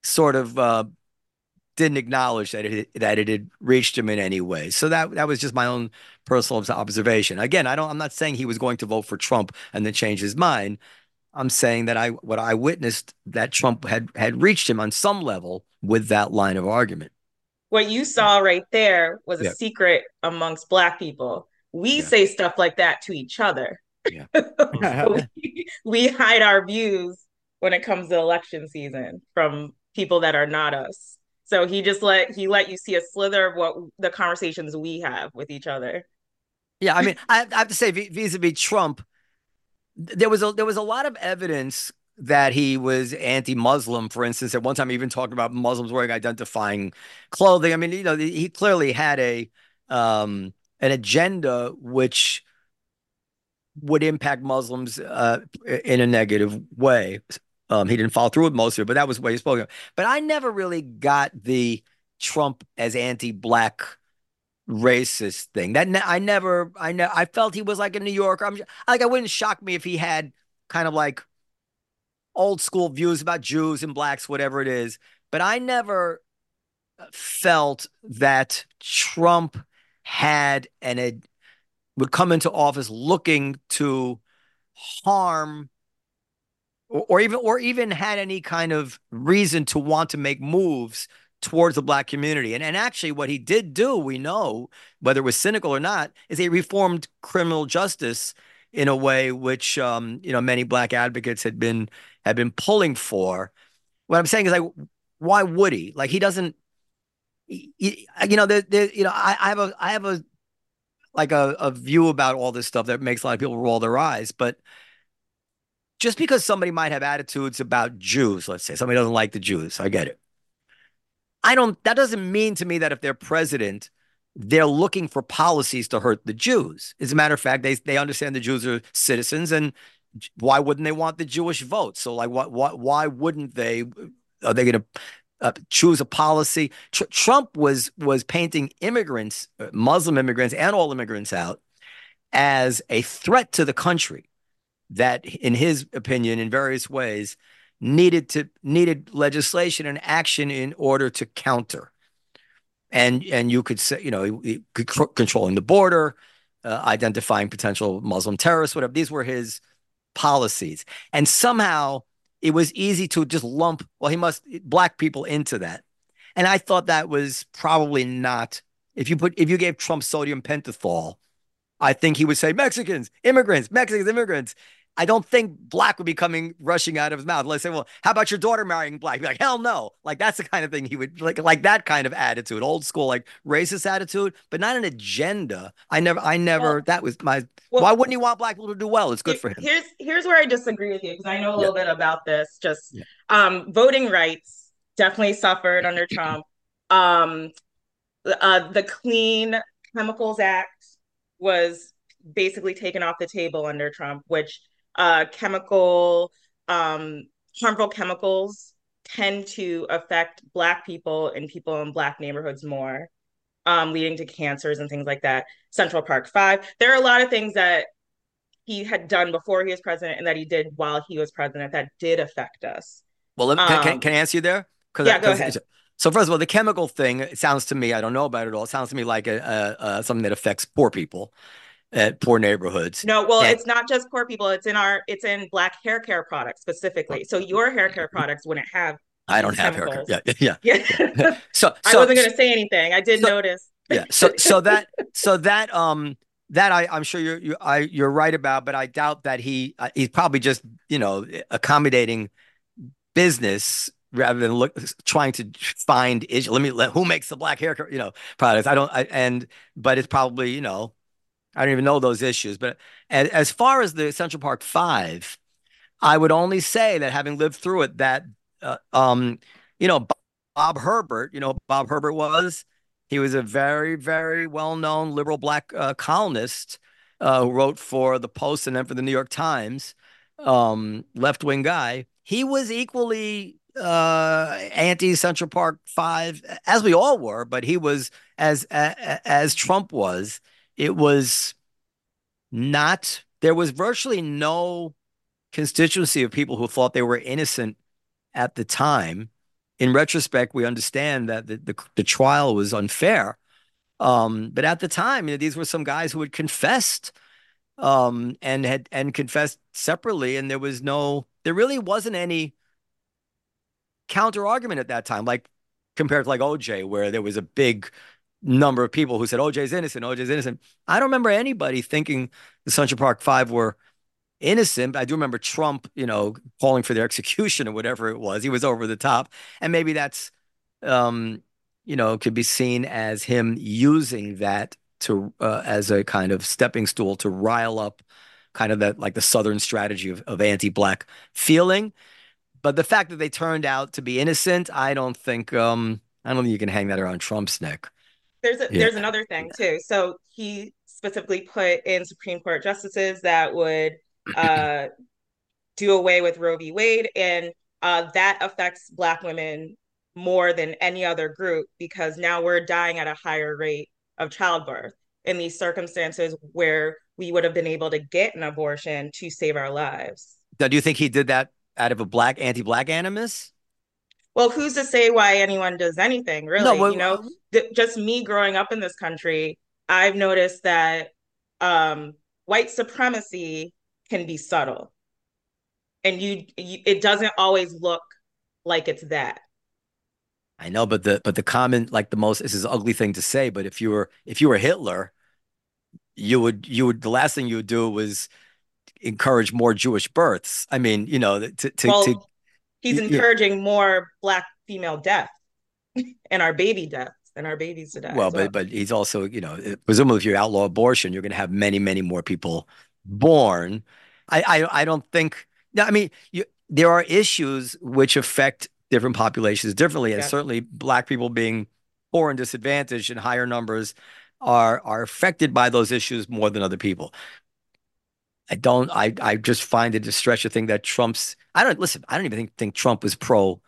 sort of uh, didn't acknowledge that it that it had reached him in any way. So that that was just my own personal observation. Again, I don't. I'm not saying he was going to vote for Trump and then change his mind. I'm saying that I what I witnessed that Trump had had reached him on some level with that line of argument. What you saw right there was a Yeah. secret amongst Black people. We Yeah. say stuff like that to each other. Yeah. We, we hide our views when it comes to election season from people that are not us. So he just let he let you see a slither of what the conversations we have with each other. Yeah, I mean, I, I have to say, vis- vis-a-vis Trump, there was a there was a lot of evidence that he was anti-Muslim. For instance, at one time, he even talked about Muslims wearing identifying clothing. I mean, you know, he clearly had a um, an agenda which would impact Muslims uh, in a negative way. Um, he didn't follow through with most of it, but that was what he spoke of. But I never really got the Trump as anti-black racist thing. That ne- I never, I ne- I felt he was like a New Yorker. I'm like, I wouldn't shock me if he had kind of like old school views about Jews and blacks, whatever it is. But I never felt that Trump had an would come into office looking to harm or, or even or even had any kind of reason to want to make moves towards the black community. And and actually what he did do, we know, whether it was cynical or not, is he reformed criminal justice in a way which um, you know many black advocates had been had been pulling for. What I'm saying is like why would he? Like he doesn't you, know, there, there, you know, I, I have a, I have a, like a, a view about all this stuff that makes a lot of people roll their eyes. But just because somebody might have attitudes about Jews, let's say somebody doesn't like the Jews, I get it. I don't, that doesn't mean to me that if they're president, they're looking for policies to hurt the Jews. As a matter of fact, they, they understand the Jews are citizens and why wouldn't they want the Jewish vote? So like, what, what, why wouldn't they, are they going to uh, choose a policy. Tr- Trump was was painting immigrants, uh, Muslim immigrants, and all immigrants out as a threat to the country that, in his opinion, in various ways, needed to needed legislation and action in order to counter. And and you could say, you know, controlling the border, uh, identifying potential Muslim terrorists, whatever. These were his policies, and somehow it was easy to just lump, well, he must black people into that. And I thought that was probably not. If you put if you gave Trump sodium pentothal, I think he would say Mexicans, immigrants, Mexicans, immigrants. I don't think black would be coming rushing out of his mouth. Let's say, well, how about your daughter marrying black? Be like, hell no. Like that's the kind of thing he would like, like that kind of attitude, old school, like racist attitude, but not an agenda. I never, I never. Well, that was my. Well, why wouldn't he want black people to do well? It's good for him. Here's here's where I disagree with you because I know a little yeah. bit about this. Just yeah. um, voting rights definitely suffered under Trump. Um, uh, the Clean Chemicals Act was basically taken off the table under Trump, which uh, chemical, um, harmful chemicals tend to affect Black people and people in Black neighborhoods more, um, leading to cancers and things like that. Central Park Five. There are a lot of things that he had done before he was president and that he did while he was president that did affect us. Well, me, um, can, can, I answer you there? Yeah, go ahead. So first of all, the chemical thing, it sounds to me, I don't know about it all. It sounds to me like a, a, a something that affects poor people at poor neighborhoods. No, well, and, it's not just poor people. It's in our it's in black hair care products specifically. So your hair care products wouldn't have. I don't have chemicals. hair care. Yeah, yeah. yeah. so, so, I wasn't going to say anything. I did so, notice. yeah. So so that so that um that I I'm sure you're you I you're right about, but I doubt that he uh, he's probably just you know accommodating business rather than look trying to find issue. Let me let who makes the black hair you know products. I don't I, and but it's probably you know I don't even know those issues. But as far as the Central Park Five, I would only say that having lived through it, that uh, um, you know, Bob Herbert, you know, Bob Herbert was he was a very, very well-known liberal black uh, columnist uh, who wrote for the Post and then for the New York Times, um, left-wing guy. He was equally uh, anti Central Park Five, as we all were, but he was as as Trump was it was not, there was virtually no constituency of people who thought they were innocent at the time. In retrospect, we understand that the, the, the trial was unfair. Um, but at the time, you know, these were some guys who had confessed um, and had and confessed separately, and there was no, there really wasn't any counter argument at that time, like compared to like OJ, where there was a big number of people who said OJ's innocent, OJ's innocent. I don't remember anybody thinking the Central Park Five were innocent. I do remember Trump, you know, calling for their execution or whatever it was. He was over the top, and maybe that's, um, you know, could be seen as him using that to uh, as a kind of stepping stool to rile up, kind of that like the Southern strategy of, of anti-black feeling. But the fact that they turned out to be innocent, I don't think um, I don't think you can hang that around Trump's neck. There's a, yeah. there's another thing too. So he specifically put in Supreme Court justices that would uh, do away with Roe v. Wade, and uh, that affects Black women more than any other group because now we're dying at a higher rate of childbirth in these circumstances where we would have been able to get an abortion to save our lives. Now, do you think he did that out of a black anti-black animus? Well, who's to say why anyone does anything, really? No, well, you know, th- just me growing up in this country, I've noticed that um, white supremacy can be subtle, and you, you it doesn't always look like it's that. I know, but the but the common like the most this is an ugly thing to say, but if you were if you were Hitler, you would you would the last thing you would do was encourage more Jewish births. I mean, you know, to to, well, to he's yeah. encouraging more black female death and our baby deaths and our babies to die. well, as but but he's also you know presumably if you outlaw abortion, you're going to have many many more people born. I I, I don't think. no, I mean, you, there are issues which affect different populations differently, and Yeah. certainly black people being poor and disadvantaged in higher numbers are are affected by those issues more than other people. I don't. I I just find it a stretch to think that Trump's. I don't listen. I don't even think, think Trump was pro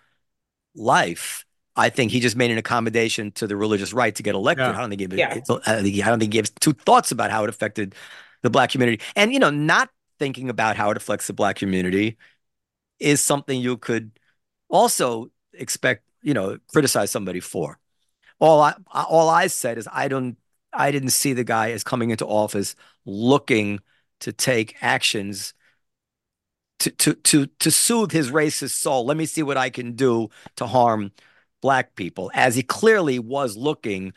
life. I think he just made an accommodation to the religious right to get elected. Yeah. I don't think it, Yeah. it's, I don't think he, I don't think he gives two thoughts about how it affected the black community. And you know, not thinking about how it affects the black community is something you could also expect. You know, criticize somebody for. All I all I said is I don't. I didn't see the guy as coming into office looking to take actions to to to to soothe his racist soul. Let me see what I can do to harm black people, as he clearly was looking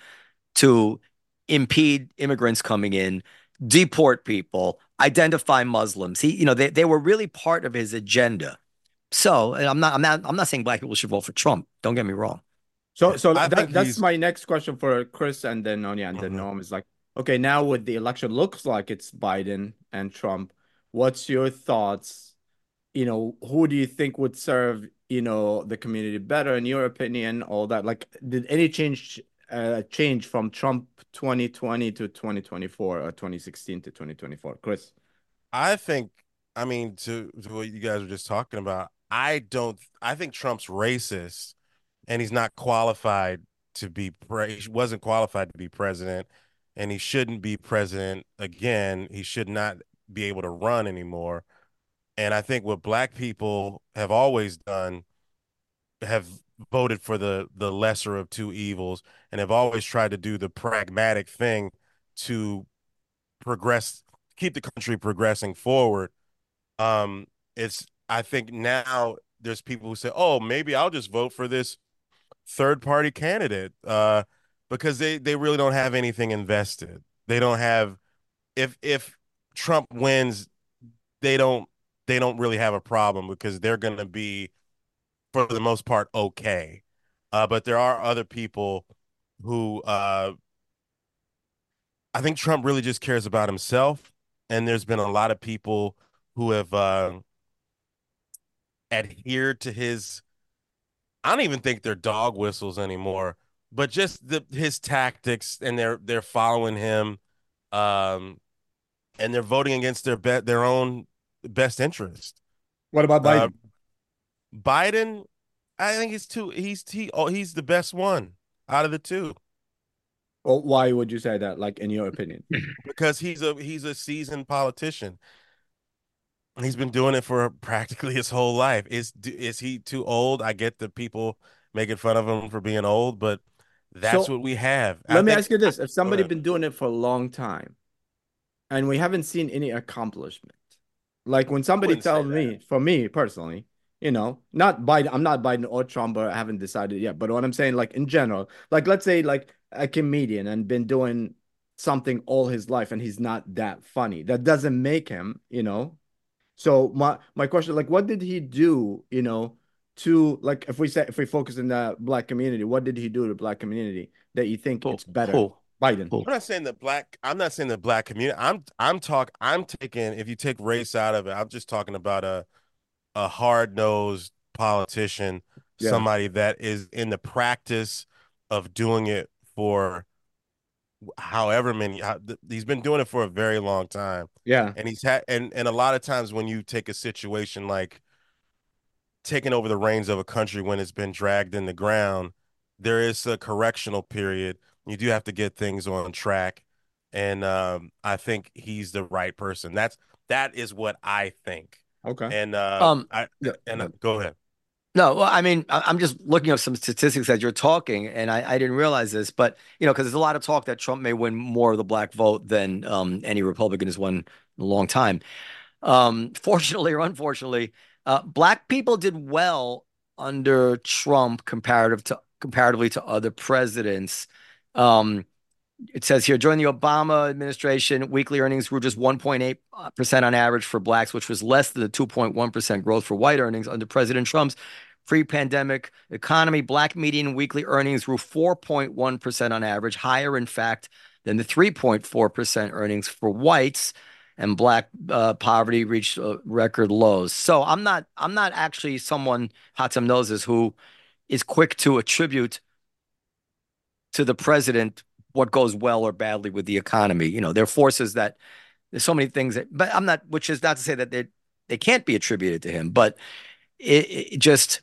to impede immigrants coming in, deport people, identify Muslims. He, you know, they, they were really part of his agenda. So and I'm not I'm not I'm not saying black people should vote for Trump. Don't get me wrong. So, so that, that's my next question for Chris and then Nonye and then Mhm. Noam is like, okay, now with the election looks like it's Biden and Trump, what's your thoughts? You know, who do you think would serve, you know, the community better in your opinion? All that, like, did any change uh change from Trump 2020 to 2024 or 2016 to 2024? Chris. I think, I mean, to, to what you guys were just talking about, I don't, I think Trump's racist and he's not qualified to be, pre- he wasn't qualified to be president and he shouldn't be president again. He should not be able to run anymore. And I think what black people have always done have voted for the the lesser of two evils and have always tried to do the pragmatic thing to progress keep the country progressing forward. Um it's i think now there's people who say oh maybe i'll just vote for this third party candidate uh because they they really don't have anything invested. They don't have if if trump wins they don't they don't really have a problem because they're going to be for the most part okay uh but there are other people who uh I think Trump really just cares about himself, and there's been a lot of people who have uh, adhered to his. I don't even think they're dog whistles anymore, but just the his tactics, and they're they're following him, um, and they're voting against their bet their own best interest. What about Uh, Biden? Biden, I think he's too he's he oh he's the best one out of the two. Or why would you say that, like, in your opinion? because he's a he's a seasoned politician. He's been doing it for practically his whole life. Is is he too old? I get the people making fun of him for being old, but that's So, what we have. I Let me think- ask you this: If somebody ahead. been doing it for a long time, and we haven't seen any accomplishment, like when somebody tells me, for me personally, you know, not Biden, I'm not Biden or Trump, or I haven't decided yet. But what I'm saying, like in general, like let's say like a comedian and been doing something all his life, and he's not that funny. That doesn't make him, you know. So my my question, like, what did he do, you know? To like, if we say if we focus in the black community, what did he do to black community that you think it's better? Biden. Who? I'm not saying the black. I'm not saying the black community. I'm I'm talk. I'm taking. If you take race out of it, I'm just talking about a a hard nosed politician, Yeah. somebody that is in the practice of doing it for however many. He's been doing it for a very long time, Yeah. and he's had and and a lot of times when you take a situation like taking over the reins of a country when it's been dragged in the ground, there is a correctional period. You do have to get things on track, and um, I think he's the right person. That's that is what I think. Okay. And uh, Um, I yeah, and go uh, go ahead. No, well, I mean, I- I'm just looking up some statistics as you're talking, and I, I didn't realize this, but you know, because there's a lot of talk that Trump may win more of the black vote than um, any Republican has won in a long time. Um, fortunately or unfortunately, uh, black people did well under Trump comparative to comparatively to other presidents. Um, it says here during the Obama administration, weekly earnings grew just 1.8% on average for blacks, which was less than the 2.1% growth for white earnings under President Trump's pre-pandemic economy. Black median weekly earnings grew 4.1% on average, higher, in fact, than the 3.4% earnings for whites. And black uh, poverty reached uh, record lows. So I'm not, I'm not actually someone Hatem knows this who is quick to attribute to the president what goes well or badly with the economy. You know, there are forces that there's so many things that, but I'm not, which is not to say that they they can't be attributed to him, but it, it just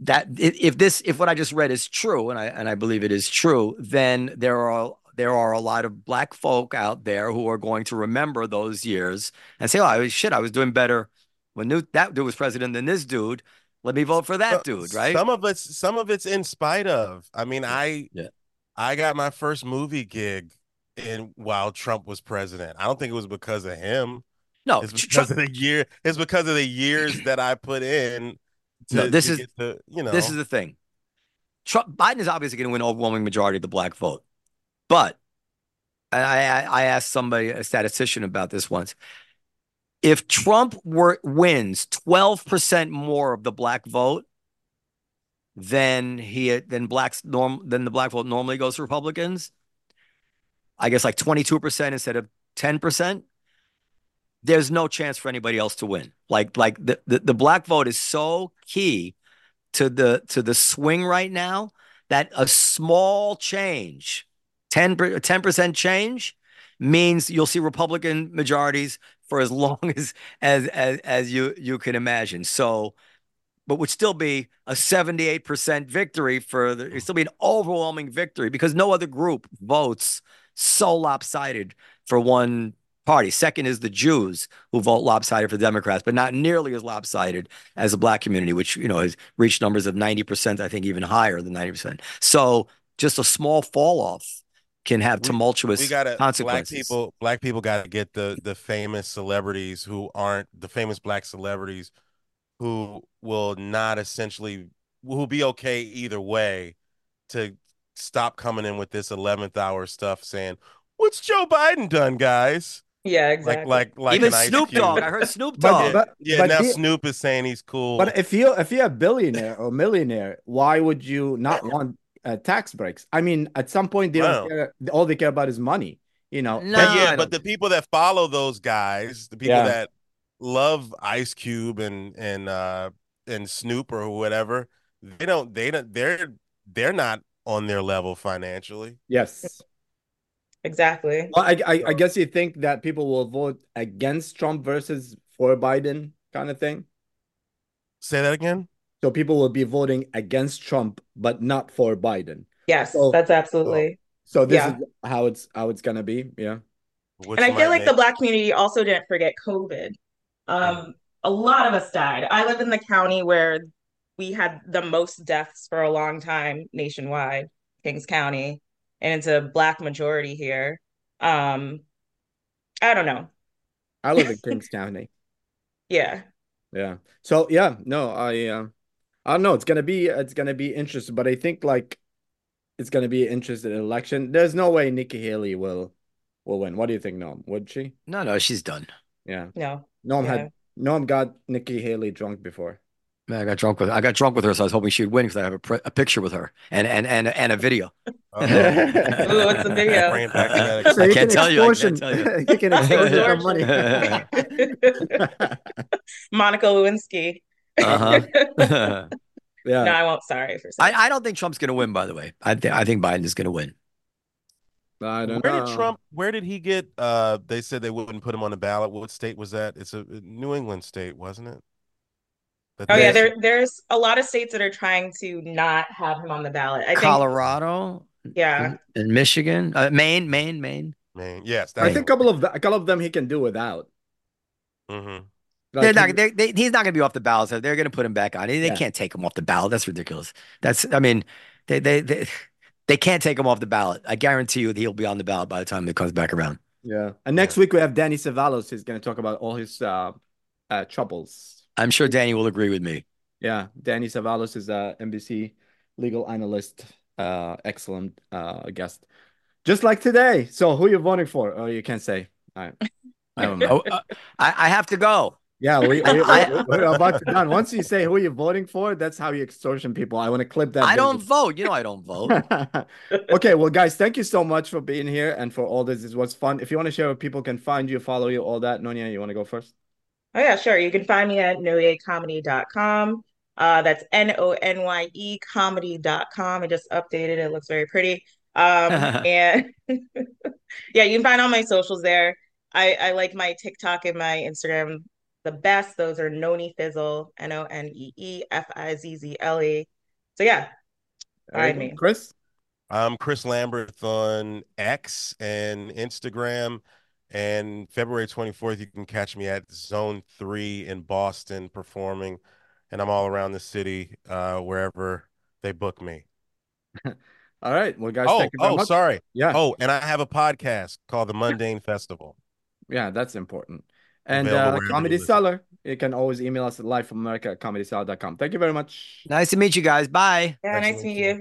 that if this if what I just read is true, and I and I believe it is true, then there are there are a lot of black folk out there who are going to remember those years and say, "Oh, I was shit, I was doing better when Newt, that dude was president than this dude. Let me vote for that dude." Right? Some of it's some of it's in spite of. I mean, I Yeah. I got my first movie gig in while Trump was president. I don't think it was because of him. no, It's Tr- because of the year. It's because of the years that I put in. To, No, this to is- get to, you know This is the thing. Trump Biden is obviously going to win overwhelming majority of the black vote, but I, I I asked somebody a statistician about this once. If Trump were wins twelve percent more of the black vote than he than blacks norm than the black vote normally goes to Republicans, I guess like twenty two percent instead of ten percent. There's no chance for anybody else to win. Like like the, the the black vote is so key to the to the swing right now that a small change 10 percent change means you'll see republican majorities for as long as as as, as you you can imagine so but would still be a 78% victory for the it'd still be an overwhelming victory because no other group votes so lopsided for one party second is the jews who vote lopsided for democrats but not nearly as lopsided as the black community, which you know has reached numbers of 90%, I think even higher than 90%. So just a small fall off can have tumultuous we got to black people. Black people got to get the the famous celebrities who aren't the famous black celebrities who will not essentially who'll be okay either way to stop coming in with this 11th hour stuff saying what's Joe Biden done guys Yeah, exactly. like like even Snoop Dogg. I heard Snoop But- Dogg. but- yeah but now he- Snoop is saying he's cool But if you if you're a billionaire or millionaire, why would you not want uh, tax breaks? I mean, at some point they Wow. don't care, all they care about is money. You know, No, But yeah, but the people that follow those guys, the people Yeah. that love Ice Cube and and uh and Snoop or whatever, they don't they don't they're they're not on their level financially. yes. Exactly. Well, I, I I guess you think that people will vote against Trump versus for Biden kind of thing. Say that again. So people will be voting against Trump, but not for Biden. Yes, So- that's absolutely. So this Yeah. is how it's how it's gonna be. Yeah. Which And I feel like the black community also didn't forget COVID. Um, a lot of us died. I live in the county where we had the most deaths for a long time nationwide, Kings County, and it's a black majority here. Um, I don't know. I live in Kings County. Yeah. Yeah. So yeah, no, I uh, I don't know. It's gonna be it's gonna be interesting, but I think like it's gonna be an interesting election. There's no way Nikki Haley will will win. What do you think, Noam? Would she? no, no, she's done. Yeah. No. Noam Yeah. had Noam got Nikki Haley drunk before. Man, I got drunk with I got drunk with her, so I was hoping she'd win because I have a, pre- a picture with her and and and and a video. Uh-oh. Ooh, what's the video? Bring it back to that. So I you can't can tell you, I can't tell you. you can extortion some money. Monica Lewinsky. Uh-huh. yeah. No, Yeah. I won't. Sorry for saying. I, I don't think Trump's going to win. By the way, I think I think Biden is going to win. I don't Where know. did Trump? Where did he get? Uh, they said they wouldn't put him on the ballot. What state was that? It's a New England state, wasn't it? But Oh yeah, there's- there there's a lot of states that are trying to not have him on the ballot. I think Colorado yeah. and, and Michigan, uh, Maine, Maine, Maine. man, yes, I think a couple of the, a couple of them he can do without. Hmm They're not. he- They're, they, he's not going to be off the ballot. So they're going to put him back on. They, Yeah. can't take him off the ballot. That's ridiculous. That's. I mean, they they they, they can't take him off the ballot. I guarantee you that he'll be on the ballot by the time it comes back around. yeah. And next week we have Danny Cevallos. He's going to talk about all his uh, uh, troubles. I'm sure Danny will agree with me. Yeah, Danny Cevallos is a NBC legal analyst. Uh, excellent uh, guest, just like today. So, who are you voting for? Oh, you can't say. All right. I don't know. I, I have to go. Yeah, we, we, I- we, are about to done. Once you say who you're voting for, that's how you extortion people. I want to clip that. I don't vote. You know I don't vote. okay, well, guys, thank you so much for being here and for all this. This was fun. If you want to share where people can find you, follow you, all that, Nonye, you want to go first? Oh yeah, sure. You can find me at nonyecomedy.com. Uh, that's N-O-N-Y-E comedy.com. I just updated it. It looks very pretty. Um, and yeah, you can find all my socials there. I, I like my TikTok and my Instagram the best. Those are Noni Fizzle, N-O-N-E-E-F-I-Z-Z-L-E. So yeah, There you Find me. Chris? I'm Chris Lamberth on X and Instagram. And February 24th, you can catch me at Zone 3 in Boston performing. And I'm all around the city, uh, wherever they book me. All right. Well, guys, Oh, thank you oh, sorry. Yeah. Oh, and I have a podcast called The Mundane Festival. Yeah, that's important. And uh, Comedy listen. Cellar, you can always email us at live from America at comedycellar.com. Thank you very much. nice to meet you guys. Bye. yeah, Nice to nice to meet meet you. you.